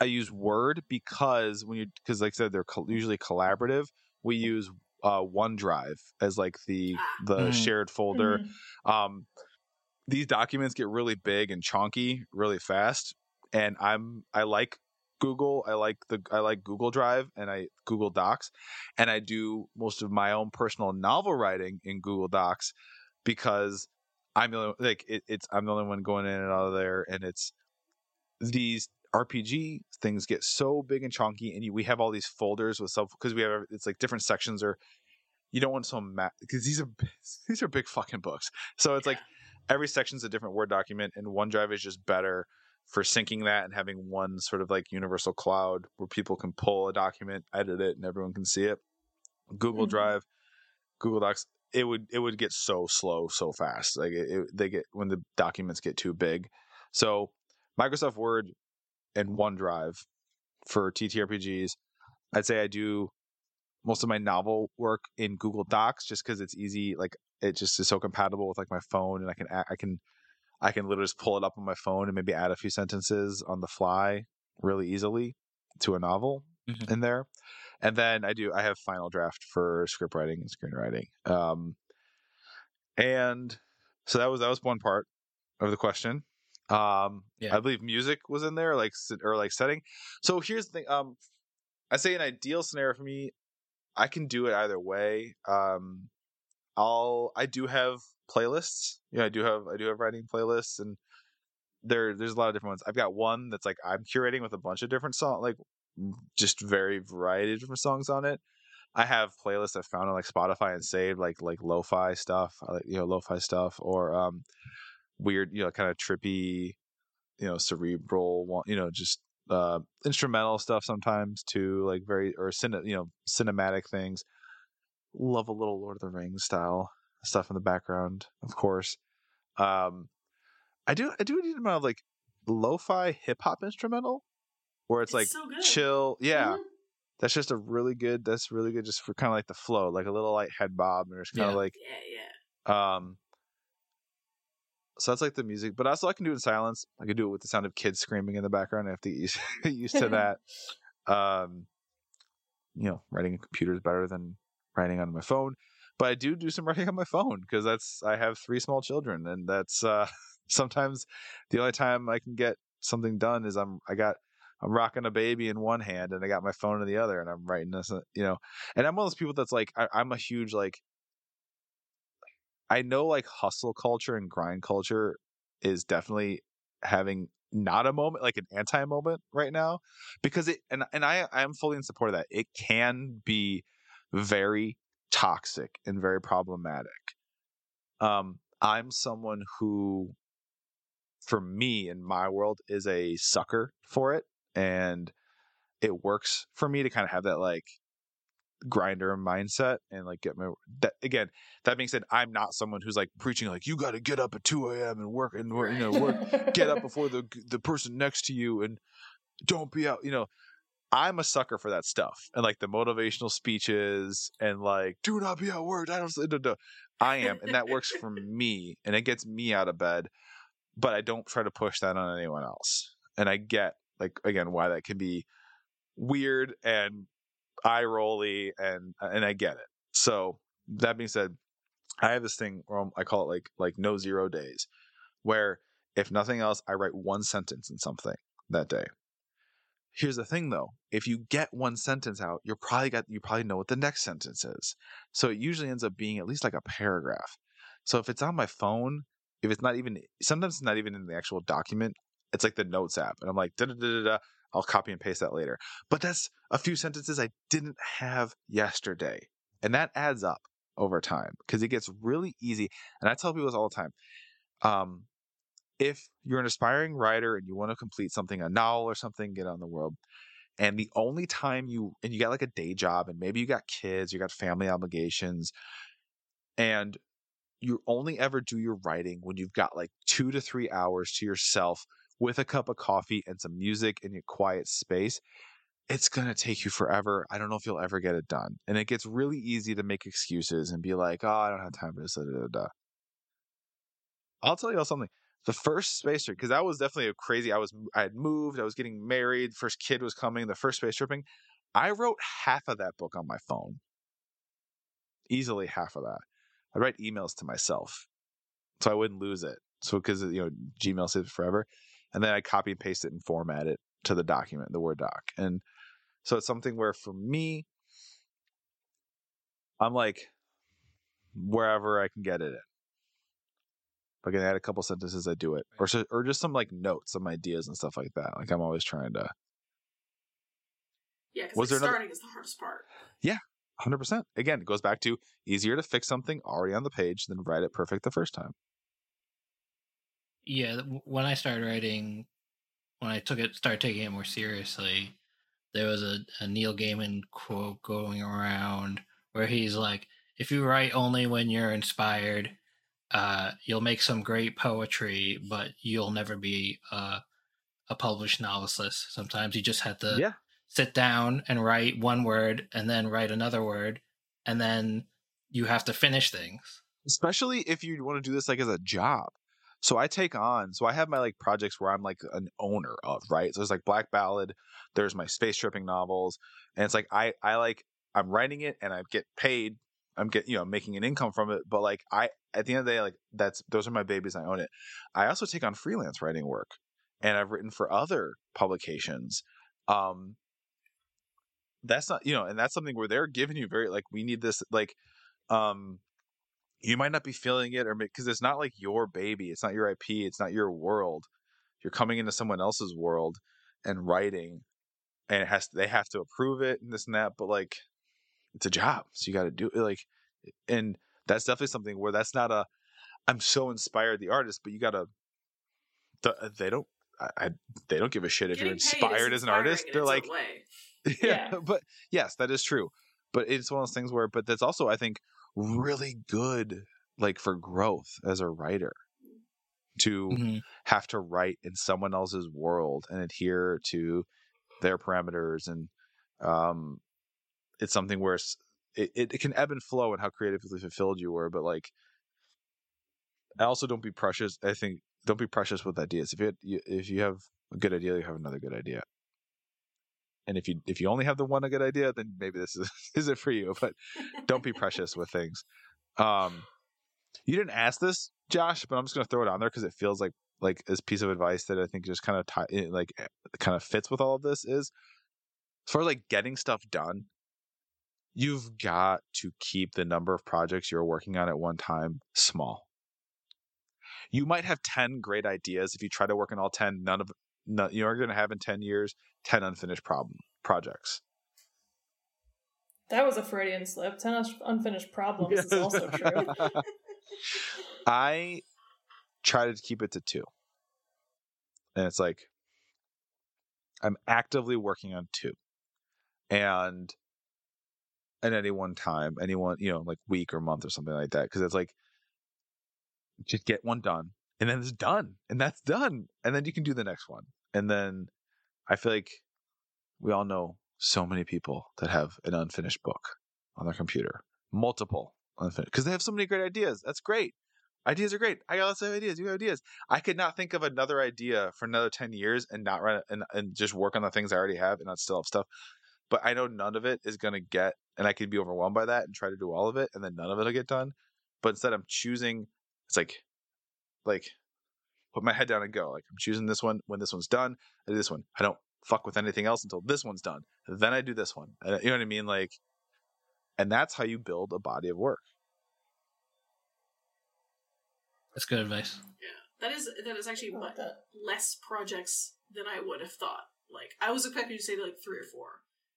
I use Word because when you because like I said they're col- usually collaborative. We use uh, OneDrive as like the the Mm. shared folder. Mhm. um these documents get really big and chunky really fast and i'm i like google i like the i like google drive and i google docs and i do most of my own personal novel writing in google docs because i'm the only, like it, it's i'm the only one going in and out of there and it's these rpg things get so big and chunky and you, we have all these folders with stuff because we have it's like different sections or you don't want some map because these are these are big fucking books. So it's like every section's a different word document and onedrive is just better for syncing that and having one sort of like universal cloud where people can pull a document edit it and everyone can see it. Google Mhm. drive google docs it would it would get so slow so fast. Like it, it, they get when the documents get too big. So microsoft word and onedrive for ttrpgs i'd say i do most of my novel work in google docs just because it's easy like it just is so compatible with like my phone and i can I can i can literally just pull it up on my phone and maybe add a few sentences on the fly really easily to a novel Mhm. in there. And then i do i have final draft for script writing and screenwriting. Um and so that was that was one part of the question um Yeah. i believe music was in there like or like setting so here's the thing um i say an ideal scenario for me i can do it either way um i'll i do have playlists yeah i do have i do have writing playlists and there there's a lot of different ones. I've got one that's like I'm curating with a bunch of different song like just very variety of different songs on it. I have playlists I found on like Spotify and saved like like lo-fi stuff, you know lo-fi stuff or um weird you know kind of trippy you know cerebral you know just uh instrumental stuff sometimes too like very or cine, you know cinematic things. Love a little Lord of the Rings style stuff in the background, of course. Um I do I do need a amount of like lo-fi hip hop instrumental where it's, It's like so chill. Yeah. Mhm. That's just a really good that's really good just for kind of like the flow, like a little light head bob and it's kind of Yeah. like Yeah, yeah. um so that's like the music, but also I can do it in silence. I can do it with the sound of kids screaming in the background. I have to get used, used to that. Um, you know, writing on computer is better than writing on my phone, but I do do some writing on my phone because that's I have three small children, and that's uh, sometimes the only time I can get something done is I'm I got I'm rocking a baby in one hand and I got my phone in the other, and I'm writing this, uh, you know, and I'm one of those people that's like I, I'm a huge like I know like hustle culture and grind culture is definitely having not a moment like an anti moment right now because it and and I I am fully in support of that. It can be very toxic and very problematic. Um I'm someone who for me in my world is a sucker for it and it works for me to kind of have that like grinder mindset and like get my that again that being said i'm not someone who's like preaching like you got to get up at 2 a.m and work and work, you know work get up before the the person next to you and don't be out you know i'm a sucker for that stuff and like the motivational speeches and like do not be at work i don't da, da. i am and that works for me and it gets me out of bed but i don't try to push that on anyone else and i get like again why that can be weird and eye rolly and uh, and i get it. So that being said i have this thing i call it like like no zero days where if nothing else i write one sentence in something that day. Here's the thing though. If you get one sentence out you're probably got you probably know what the next sentence is. So it usually ends up being at least like a paragraph. So if it's on my phone if it's not even sometimes it's not even in the actual document it's like the notes app and i'm like da da da da da i'll copy and paste that later. But that's a few sentences i didn't have yesterday and that adds up over time because it gets really easy and i tell people this all the time um, if you're an aspiring writer and you want to complete something a novel or something get on the world and the only time you and you got like a day job and maybe you got kids you got family obligations and you only ever do your writing when you've got like two to three hours to yourself with a cup of coffee and some music in your quiet space it's going to take you forever i don't know if you'll ever get it done and it gets really easy to make excuses and be like oh i don't have time for this da, da, da, i'll tell you all something the first space trip because that was definitely a crazy i was i had moved i was getting married first kid was coming the first space trippin i wrote half of that book on my phone. Easily half of that. I write emails to myself so i wouldn't lose it so because you know gmail saves forever and then i copy and paste it and format it to the document the word doc and so it's something where for me i'm like wherever i can get it in if I can add a couple sentences, I do it, or so, or just some like notes, some ideas and stuff like that. Like I'm always trying to, Yeah, because Was there another- starting is the hardest part. Yeah, hundred percent. Again, it goes back to easier to fix something already on the page than write it perfect the first time. Yeah, when I started writing, when I took it, started taking it more seriously, there was a, a Neil Gaiman quote going around where he's like, "If you write only when you're inspired, uh, you'll make some great poetry, but you'll never be uh, a published novelist. Sometimes you just have to yeah, sit down and write one word, and then write another word, and then you have to finish things." especially if you want to do this like as a job. So I take on, so I have my like projects where I'm like an owner of, right? So there's like Black Ballad, there's my space trippin novels, and it's like I I like I'm writing it and I get paid. I'm get you know making an income from it, but like I at the end of the day like that's those are my babies. I own it. I also take on freelance writing work, and I've written for other publications. Um, that's not you know, and that's something where they're giving you very like we need this like um you might not be feeling it or because it's not like your baby it's not your ip it's not your world you're coming into someone else's world and writing and it has they have to approve it and this and that but like it's a job so you got to do it like and that's definitely something where that's not a i'm so inspired the artist but you got to the, uh, they don't I, I they don't give a shit if Getting you're inspired as an artist they're like yeah, Yeah. but yes, that is true. But it's one of those things where, but that's also, I think, really good, like for growth as a writer, to Mhm. have to write in someone else's world and adhere to their parameters, and um, it's something where it's, it, it can ebb and flow and how creatively fulfilled you were, but like, I also don't be precious. I think don't be precious with ideas. If you, had, you if you have a good idea, you have another good idea and if you if you only have the one a good idea then maybe this is isn't for you but don't be precious with things. Um you didn't ask this josh but i'm just going to throw it on there because it feels like like this piece of advice that i think just kind of tie, like kind of fits with all of this is as far as like getting stuff done you've got to keep the number of projects you're working on at one time small. You might have 10 great ideas. If you try to work on all 10 none of none, you're going to have in 10 years 10 unfinished problem projects. That was a Freudian slip. Ten unfinished problems is also true. I try to keep it to two. And it's like I'm actively working on two. And at any one time, any one, you know, like week or month or something like that. Cause it's like just get one done and then it's done. And that's done. And then you can do the next one. And then I feel like we all know so many people that have an unfinished book on their computer, multiple unfinished, because they have so many great ideas. That's great. Ideas are great. I got lots of ideas. You have ideas. I could not think of another idea for another ten years and not run and and just work on the things I already have and not still have stuff. But I know none of it is gonna get, and I could be overwhelmed by that and try to do all of it, and then none of it will get done. But instead, I'm choosing. It's like, like, put my head down and go. Like I'm choosing this one. When this one's done, I do this one. I don't fuck with anything else until this one's done. Then I do this one. Uh, You know what I mean? Like, and that's how you build a body of work. That's good advice. Yeah, that is that is actually I like that. less projects than I would have thought. Like I was expecting you to say like three or four.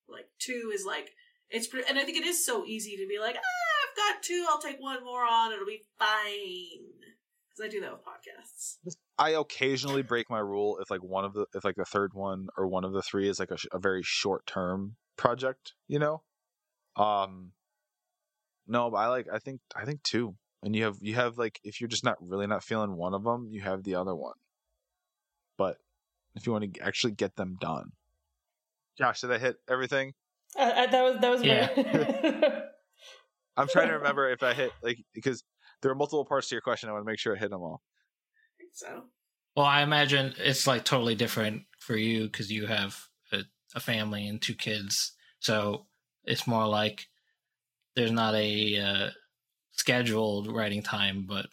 Like two is like it's pretty, and I think it is so easy to be like, ah, I've got two. I'll take one more on. It'll be fine. Because I do that with podcasts. I occasionally break my rule if like one of the if like the third one or one of the three is like a, sh- a very short term project, you know. Um, no, but I like I think I think two, and you have you have like if you're just not really not feeling one of them, you have the other one. But if you want to actually get them done, Josh, did I hit everything? Uh, uh, that was that was Yeah. I'm trying to remember if I hit like because there are multiple parts to your question. I want to make sure I hit them all. So Well, I imagine it's like totally different for you because you have a, a family and two kids. So it's more like there's not a uh, scheduled writing time, but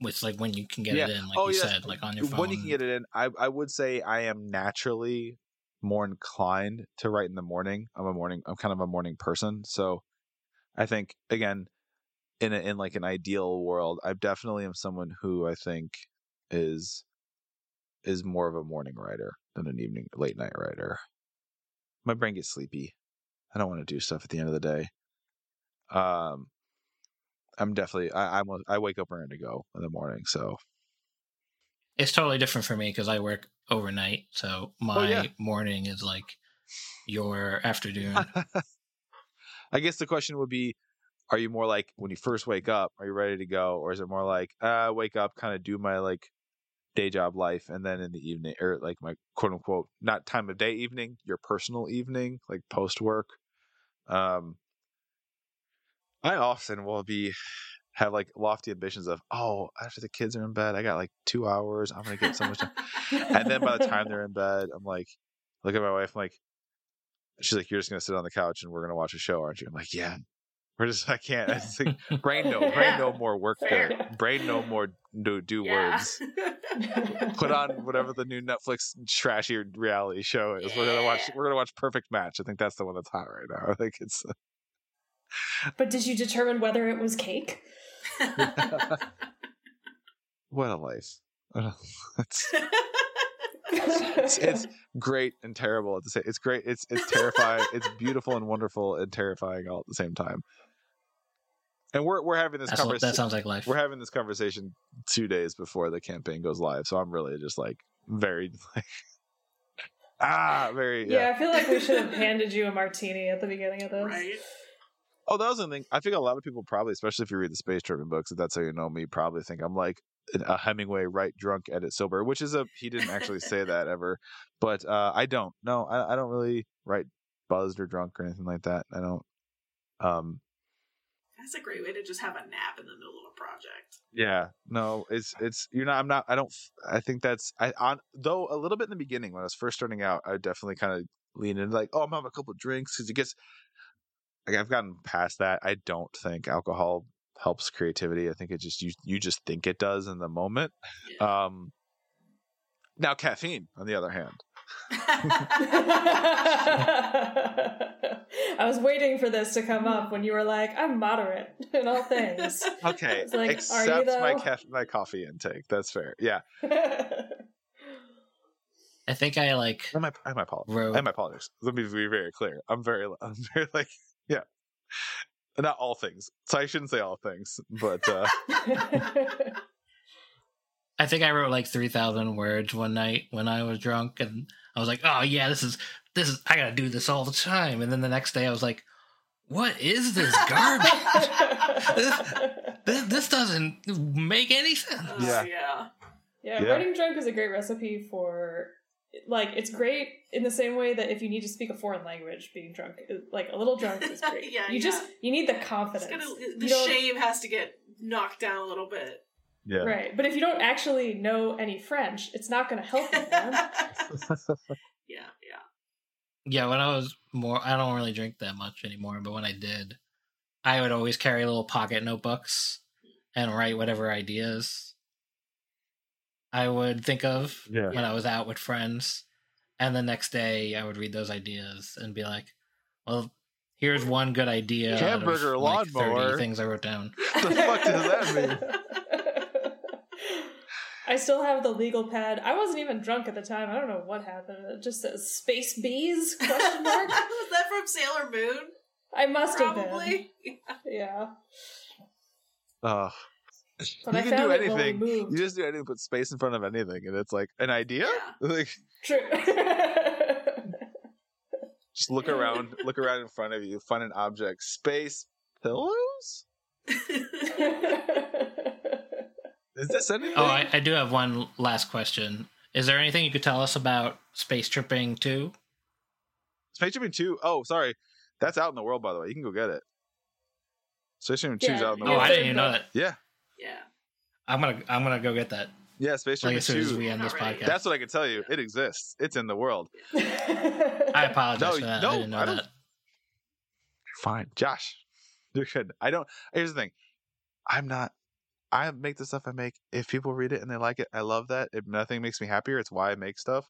it's like when you can get Yeah. it in, like Oh, you yes. said, like on your phone. when you can get it in I, I would say i am naturally more inclined to write in the morning i'm a morning i'm kind of a morning person so i think again in a, in like an ideal world i definitely am someone who i think is is more of a morning writer than an evening late night writer my brain gets sleepy i don't want to do stuff at the end of the day um i'm definitely i i'm i wake up ready to go in the morning so It's totally different for me because I work overnight. So my Oh, yeah. morning is like your afternoon. I guess the question would be are you more like when you first wake up, are you ready to go? Or is it more like uh wake up, kind of do my like day job life and then in the evening or like my quote unquote not time of day evening, your personal evening, like post work. Um I often will be have like lofty ambitions of, oh, after the kids are in bed, I got like two hours, I'm gonna get so much done. And then by the time they're in bed, I'm like, look at my wife, I'm like, she's like, you're just gonna sit on the couch and we're gonna watch a show, aren't you? I'm like, yeah. We're just, I can't. It's like, brain no, brain Yeah. no more work Fair. there. Brain no more do do yeah. words. Put on whatever the new Netflix trashy reality show is. We're gonna watch. We're gonna watch Perfect Match. I think that's the one that's hot right now. I think it's. but did you determine whether it was cake? What a life. What a- it's- it's, it's great and terrible at the same. It's great. It's it's terrifying. it's beautiful and wonderful and terrifying all at the same time. And we're we're having this That's, that conversation. sounds like life. We're having this conversation two days before the campaign goes live, so I'm really just like very like ah very yeah. yeah. I feel like we should have handed you a martini at the beginning of this. Right? Oh, that was the thing. I think a lot of people probably, especially if you read the space trippin books, if that's how you know me, probably think I'm like an- a Hemingway, write drunk, edit sober, which is a he didn't actually say that ever, but uh, I don't. No, I, I don't really write buzzed or drunk or anything like that. I don't. Um. That's a great way to just have a nap in the middle of a project. Yeah. No. It's it's you're not. I'm not. I don't. I think that's I on though a little bit in the beginning when I was first starting out. I definitely kind of leaned into like, oh, I'm having a couple of drinks because it gets. Like I've gotten past that. I don't think alcohol helps creativity. I think it just you you just think it does in the moment. Yeah. Um. Now caffeine, on the other hand, I was waiting for this to come up when you were like, "I'm moderate in all things." okay, It's like, are except my though? caf- my coffee intake. That's fair. Yeah, I think I like and my and my politics. wrote. And my politics. Let me be very clear. I'm very I'm very like yeah. Not all things. So I shouldn't say all things, but uh I think I wrote like three thousand words one night when I was drunk, and I was like, "Oh yeah, this is this is I gotta do this all the time." And then the next day, I was like, "What is this garbage? this, this doesn't make any sense." Oh, Yeah. yeah. yeah, Yeah. writing drunk is a great recipe for like it's great in the same way that if you need to speak a foreign language, being drunk, like a little drunk is great. Yeah, you yeah. just you need the confidence. gonna, You the don't- shame has to get knocked down a little bit. yeah. Right, but if you don't actually know any French, it's not going to help you, man. yeah, yeah. Yeah, when I was more, I don't really drink that much anymore. But when I did, I would always carry little pocket notebooks and write whatever ideas I would think of Yeah. when I was out with friends. And the next day, I would read those ideas and be like, "Well, here's one good idea." out of, Hamburger like, lawnmower. things I wrote down. the fuck does that mean? I still have the legal pad. I wasn't even drunk at the time. I don't know what happened. It just says "Space Bees?" question mark. Was that from Sailor Moon? I must have been. Probably. Yeah, Uh, but you I can do it when we anything. You just do anything, put space in front of anything, and it's like an idea. Yeah. Like True. just look around, look around in front of you, find an object. Space pillows. Is this anything? Oh, I, I do have one last question. Is there anything you could tell us about space trippin too? Space Trippin 2. Oh, sorry. That's out in the world, by the way. You can go get it. Space Trippin 2 is Yeah, out in the oh, world. Oh, I didn't even know that. Yeah. Yeah. I'm gonna I'm gonna go get that. Yeah, Space Like Tripping as soon as we end this podcast. That's what I can tell you. It exists. It's in the world. I apologize No, for that. no, I didn't know I don't- that. Fine. Josh, you're good. I don't. Here's the thing. I'm not. I make the stuff I make. If people read it and they like it, I love that. If nothing makes me happier, it's why I make stuff.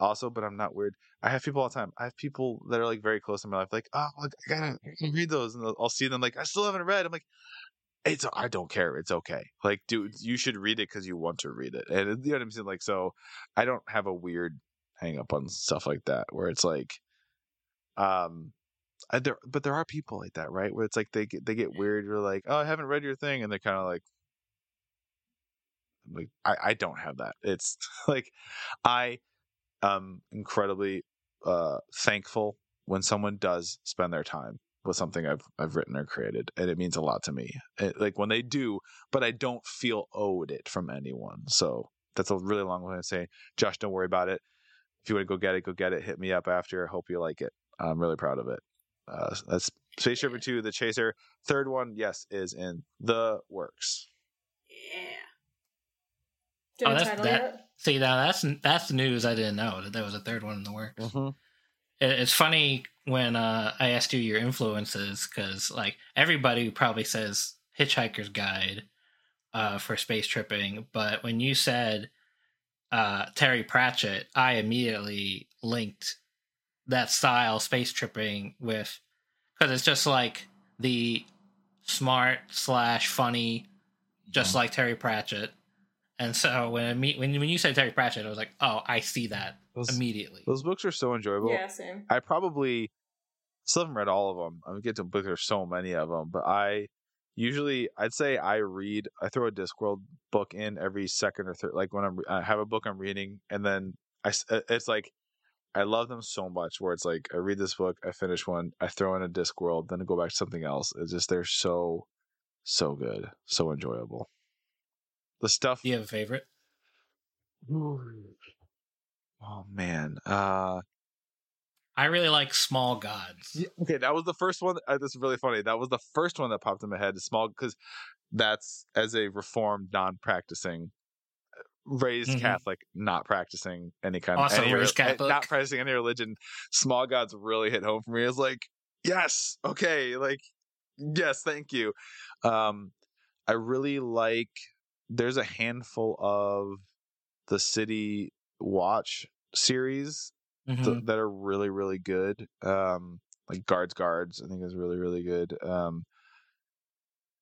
Also, but I'm not weird. I have people all the time. I have people that are like very close in my life, like, oh, I gotta read those, and I'll- I'll see them like, I still haven't read. I'm like, it's I don't care. It's okay. Like, dude, you should read it because you want to read it, and you know what I'm saying. Like, so I don't have a weird hang up on stuff like that where it's like, um, I, there, but there are people like that, right? Where it's like they get they get weird. You're like, oh, I haven't read your thing, and they're kind of like, like I, I don't have that. It's like I am incredibly uh thankful when someone does spend their time with something I've I've written or created, and it means a lot to me. It, like when they do, but I don't feel owed it from anyone. So that's a really long way of saying, Josh, don't worry about it. If you want to go get it, go get it. Hit me up after. I hope you like it. I'm really proud of it. Uh, that's Space Trippin 2, The Chaser. Third one, yes, is in the works. Yeah. Do you Oh, that's- title that- yet? See, now that's that's news I didn't know that there was a third one in the works. Mm-hmm. It- It's funny when uh, I asked you your influences because like everybody probably says Hitchhiker's Guide uh, for space trippin, but when you said uh, Terry Pratchett, I immediately linked that style space trippin with because it's just like the smart slash funny, just like Terry Pratchett, And so when I meet when when you said Terry Pratchett, I was like, oh, I see that Those, immediately. those books are so enjoyable. yeah, same. I probably still haven't read all of them. I get to book. There's so many of them, but I usually I'd say I read. I throw a Discworld book in every second or third. Like when I'm I have a book I'm reading, and then I s- uh, it's like I love them so much. Where it's like I read this book, I finish one, I throw in a Discworld, then I go back to something else. It's just they're so so good, so enjoyable. The stuff. Do you have a favorite? Oh man. Uh I really like Small Gods. Yeah, okay, that was the first one. Uh, this is really funny. That was the first one that popped in my head. Small because that's as a reformed, non-practicing, uh, raised Mhm. Catholic, not practicing any kind Also of any, raised uh, Catholic. not practicing any religion. Small gods really hit home for me. It's like yes, okay, like yes, thank you. Um, I really like. There's a handful of the City Watch series Mhm. th- that are really really good um like guards guards i think is really really good um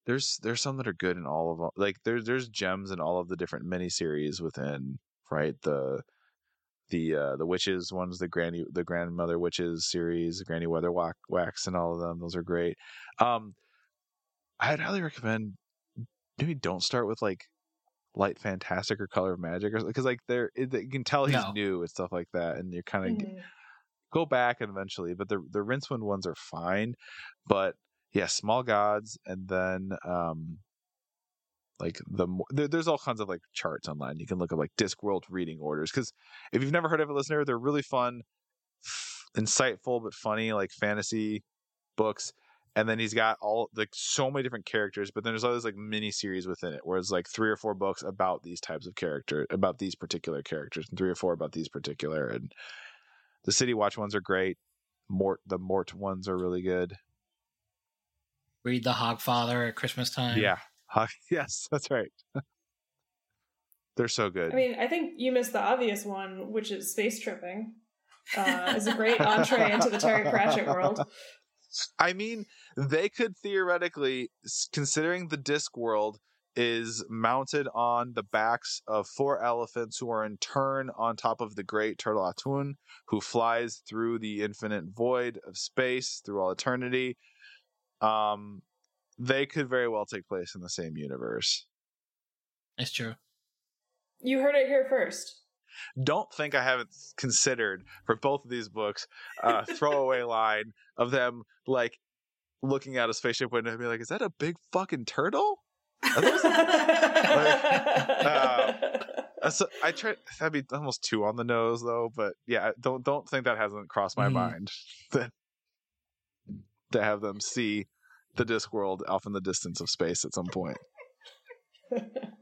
there's there's some that are good in all of them like there's there's gems in all of the different miniseries within right the the uh the witches ones the granny the grandmother witches series granny Weatherwax, wax and all of them those are great um i'd highly recommend maybe don't start with like light fantastic or color of magic or because like there it, you can tell he's No. new and stuff like that and you're kind of Mhm. go back and eventually but the the rincewind ones are fine but yeah small gods and then um like the there, there's all kinds of like charts online you can look at like discworld reading orders because if you've never heard of a listener they're really fun insightful but funny like fantasy books and then he's got all like so many different characters but then there's all these like mini series within it where it's like three or four books about these types of character about these particular characters and three or four about these particular and the city watch ones are great mort the mort ones are really good Read the Hogfather at Christmas time. yeah Huh, yes that's right they're so good I mean, I think you missed the obvious one, which is space trippin. Uh, is a great entree into the Terry Pratchett world. I mean, they could theoretically, considering the disc world is mounted on the backs of four elephants who are in turn on top of the great turtle A'Tuin, who flies through the infinite void of space through all eternity. Um, they could very well take place in the same universe. It's true. You heard it here first. Don't think I haven't considered for both of these books a throwaway line of them like looking out a spaceship window and be like, "Is that a big fucking turtle?" Those- Uh, so I try. That'd be almost two on the nose, though. But yeah, don't don't think that hasn't crossed my Mhm. mind that to have them see the disc world off in the distance of space at some point.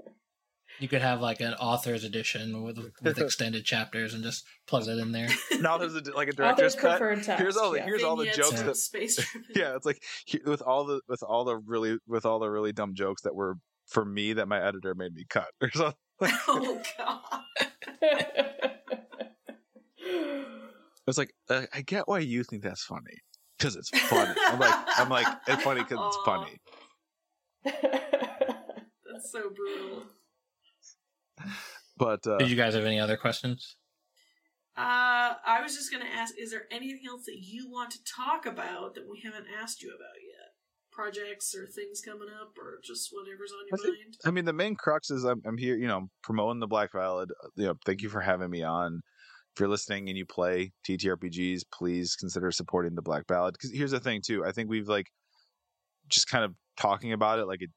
You could have like an author's edition with with extended chapters and just plug that in there. Now there's a, like a director's cut. text. Here's all the yeah. here's all the jokes that space yeah, it's like with all the with all the really with all the really dumb jokes that were for me that my editor made me cut or something. oh god. It's like uh, I get why you think that's funny because it's funny. I'm like I'm like it's funny because it's funny. That's so brutal. But uh, Did you guys have any other questions? Uh, I was just gonna ask: Is there anything else that you want to talk about that we haven't asked you about yet? Projects or things coming up, or just whatever's on your I think- mind? I mean, the main crux is I'm, I'm here, you know, promoting the Black Ballad. Uh, You know, thank you for having me on. If you're listening and you play TTRPGs, please consider supporting the Black Ballad. Because here's the thing, too. I think we've like just kind of talking about it like it,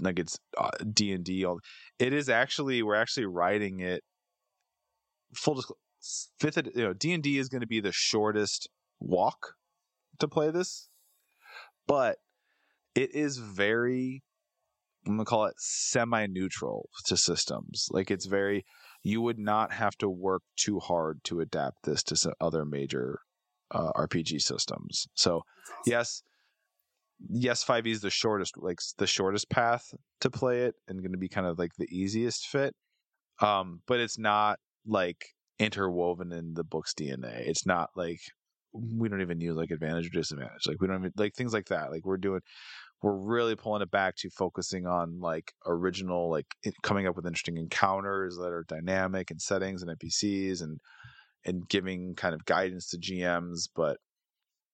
like it's uh, D and D. All it is actually we're actually writing it. Full disclosure, fifth, you know, D and D is going to be the shortest walk to play this, but it is very I'm gonna call it semi-neutral to systems. Like it's very, you would not have to work too hard to adapt this to some other major uh, RPG systems. So awesome. yes, yes, 5e is the shortest, like the shortest path to play it, and going to be kind of like the easiest fit. Um, but it's not like interwoven in the book's DNA. It's not like we don't even use like advantage or disadvantage. Like we don't even like things like that. Like we're doing we're really pulling it back to focusing on like original, like coming up with interesting encounters that are dynamic and settings and NPCs and and giving kind of guidance to GMs. But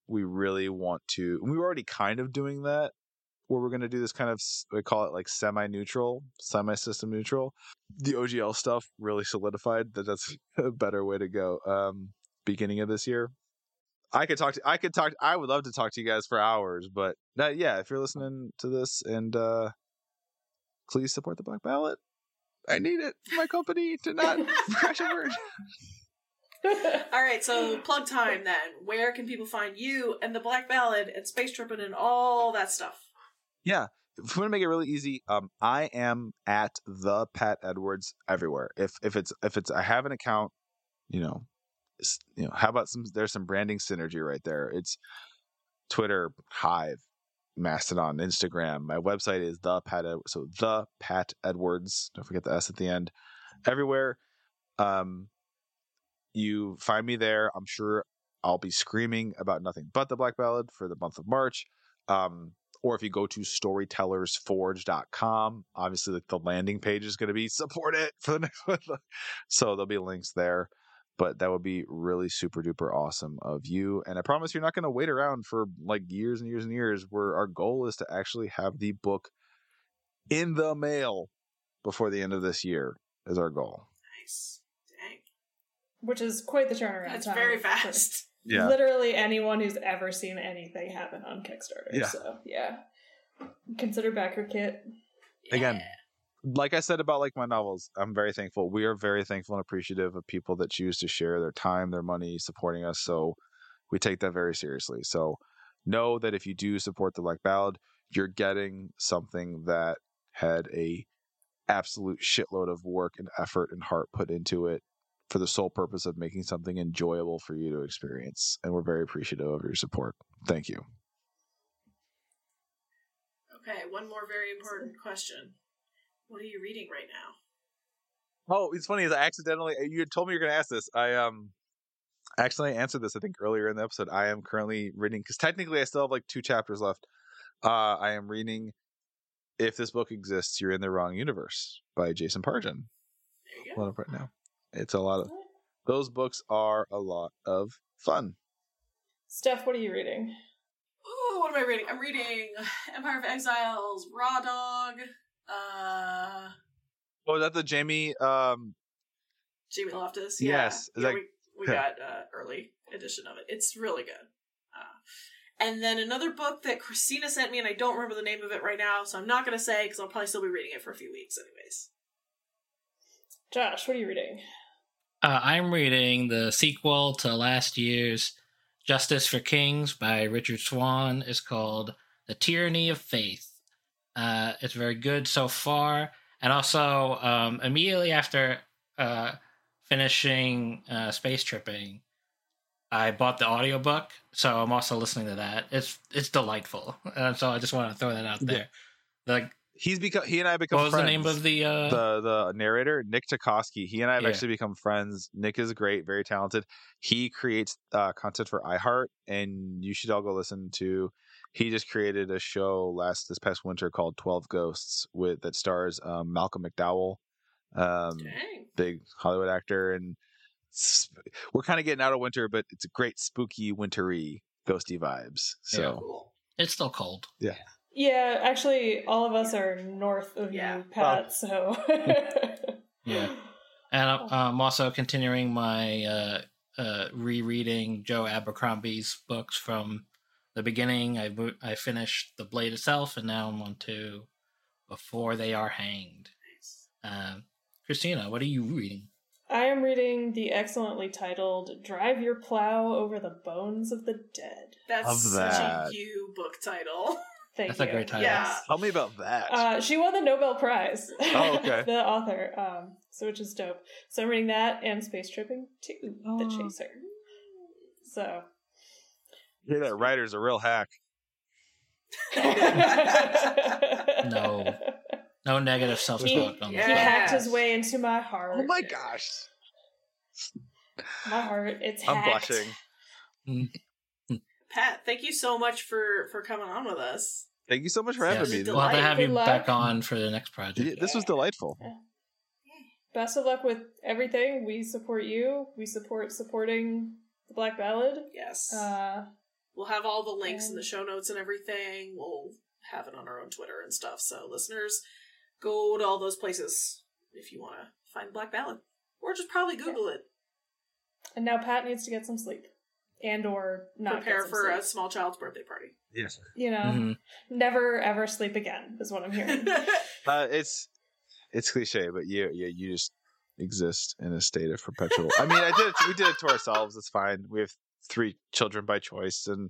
we really want to. We were already kind of doing that where we're going to do this kind of we call it like semi-neutral semi-system neutral. The ogl stuff really solidified that that's a better way to go um beginning of this year. I could talk to i could talk i would love to talk to you guys for hours but that, yeah if you're listening to this and uh please support the Black Ballad. I need it for my company to not crash and burn All right, so plug time then. Where can people find you and the Black Ballad and Space Trippin' and all that stuff? Yeah. If we want to make it really easy, um, I am at the Pat Edwards everywhere. If if it's if it's I have an account, you know, you know, how about some? There's some branding synergy right there. It's Twitter, Hive, Mastodon, Instagram. My website is the Pat so the Pat Edwards. Don't forget the S at the end. Everywhere, um, you find me there. I'm sure I'll be screaming about nothing but the Black Ballad for the month of March. Um, or if you go to storytellersforge.com, obviously like the landing page is going to be support it for the next one. So there'll be links there. But that would be really super duper awesome of you. And I promise you're not going to wait around for like years and years and years. Where our goal is to actually have the book in the mail before the end of this year is our goal. Nice. Dang. Which is quite the turnaround. That's time very for fast. Literally anyone who's ever seen anything happen on Kickstarter. Yeah. So yeah. Consider BackerKit. Again, Yeah. like I said about like my novels, I'm very thankful. We are very thankful and appreciative of people that choose to share their time, their money, supporting us. So we take that very seriously. So know that if you do support the Black Ballad, you're getting something that had a absolute shitload of work and effort and heart put into it for the sole purpose of making something enjoyable for you to experience. And we're very appreciative of your support. Thank you. Okay, one more very important question. What are you reading right now? Oh, it's funny. Is I accidentally you had told me you're going to ask this. I um actually answered this. I think earlier in the episode. I am currently reading because technically I still have like two chapters left. Uh, I am reading "If This Book Exists, You're in the Wrong Universe" by Jason Pargin. There you go. Right now. It's a lot of those books are a lot of fun. Steph, what are you reading? Oh, what am I reading? I'm reading Empire of Exiles, Raw Dog, uh, Oh, is that the Jamie? Um, Jamie Loftus. Yeah. Yes, is yeah that- we, we got uh, early edition of it. It's really good. Uh, and then another book that Christina sent me, and I don't remember the name of it right now, so I'm not going to say because I'll probably still be reading it for a few weeks, anyways. Josh, what are you reading? Uh, I'm reading the sequel to last year's Justice for Kings by Richard Swan. It's called The Tyranny of Faith. Uh, it's very good so far. And also, um, immediately after uh, finishing uh, Space Trippin, I bought the audiobook. So I'm also listening to that. It's it's delightful. And so I just want to throw that out there. Like, he's become he and I become what was friends. the name of the. Uh, the the narrator Nick Tukoski. He and I have Yeah. actually become friends. Nick is great, very talented. He creates uh, content for iHeart, and you should all go listen to. He just created a show last this past winter called Twelve Ghosts with that stars um, Malcolm McDowell, um, Dang. big Hollywood actor, and sp- we're kind of getting out of winter, but it's a great spooky wintry ghosty vibes. So Yeah. It's still cold. Yeah, actually, all of us are north of Yeah. you, Pat. So Yeah. And I'm- I'm also continuing my uh, uh, rereading Joe Abercrombie's books from the beginning. I mo- I finished The Blade itself, and now I'm on to Before They Are Hanged. Nice. Um, Christina, what are you reading? I am reading the excellently titled "Drive Your Plow Over the Bones of the Dead." That's Love such that. a you book title. Thank That's you. a great title. Yeah. tell me about that. Uh, she won the Nobel Prize. Oh, okay. the author, um, so which is dope. So I'm reading that and Space Trippin too, The Oh. Chaser. So yeah, that writer's a real hack. No. No negative self talk on he this. Yeah. one. hacked his way into my heart. Oh my gosh, My heart, it's I'm hacked. blushing. Pat, thank you so much for for coming on with us. Thank you so much for Yes. having me. Delight. We'll have to have you back on for the next project. Yeah, This was delightful. Best of luck with everything. We support you. We support supporting the Black Ballad. Yes. Uh, we'll have all the links in the show notes and everything. We'll have it on our own Twitter and stuff. So listeners, go to all those places if you want to find Black Ballad, or just probably Google it. and now Pat needs to get some sleep, and or not Prepare get some for sleep. a small child's birthday party. Yes. You know, Mhm. never ever sleep again is what I'm hearing. Uh, it's it's cliche, but you you you just exist in a state of perpetual. I mean, I did it, we did it to ourselves. It's fine. We have three children by choice, and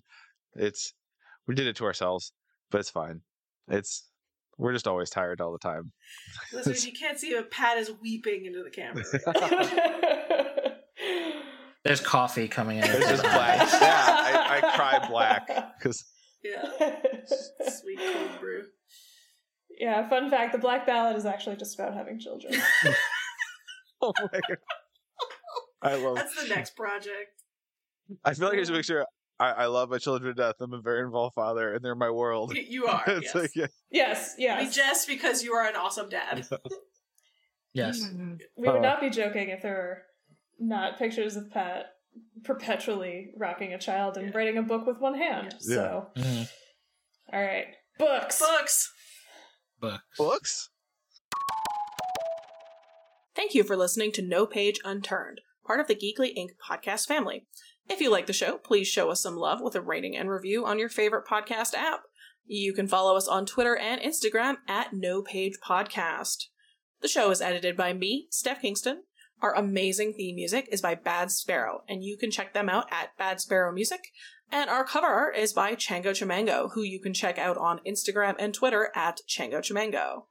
it's we did it to ourselves, but it's fine. It's we're just always tired all the time. Listeners, you can't see it. Pat is weeping into the camera. There's coffee coming in. It's just black. Yeah, I, I cry black because yeah, sweet cold brew. yeah, fun fact: the Black Ballad is actually just about having children. oh my god, I love. That's the next project. I feel like I should make sure I, I love my children to death. I'm a very involved father, and they're my world. Y- You are. it's yes. like yeah. yes, I mean, yes. just because you are an awesome dad. Yes. We would not be joking if there were not pictures of Pat perpetually rocking a child and Yeah. writing a book with one hand. Yeah. So, Mhm. all right, books. Books. Books. books. Thank you for listening to No Page Unturned, part of the Geekly Inc. podcast family. If you like the show, please show us some love with a rating and review on your favorite podcast app. You can follow us on Twitter and Instagram at No Page Podcast. The show is edited by me, Steph Kingston. Our amazing theme music is by Bad Sparrow, and you can check them out at Bad Sparrow Music. And our cover art is by Chango Chamango, who you can check out on Instagram and Twitter at Chango Chamango.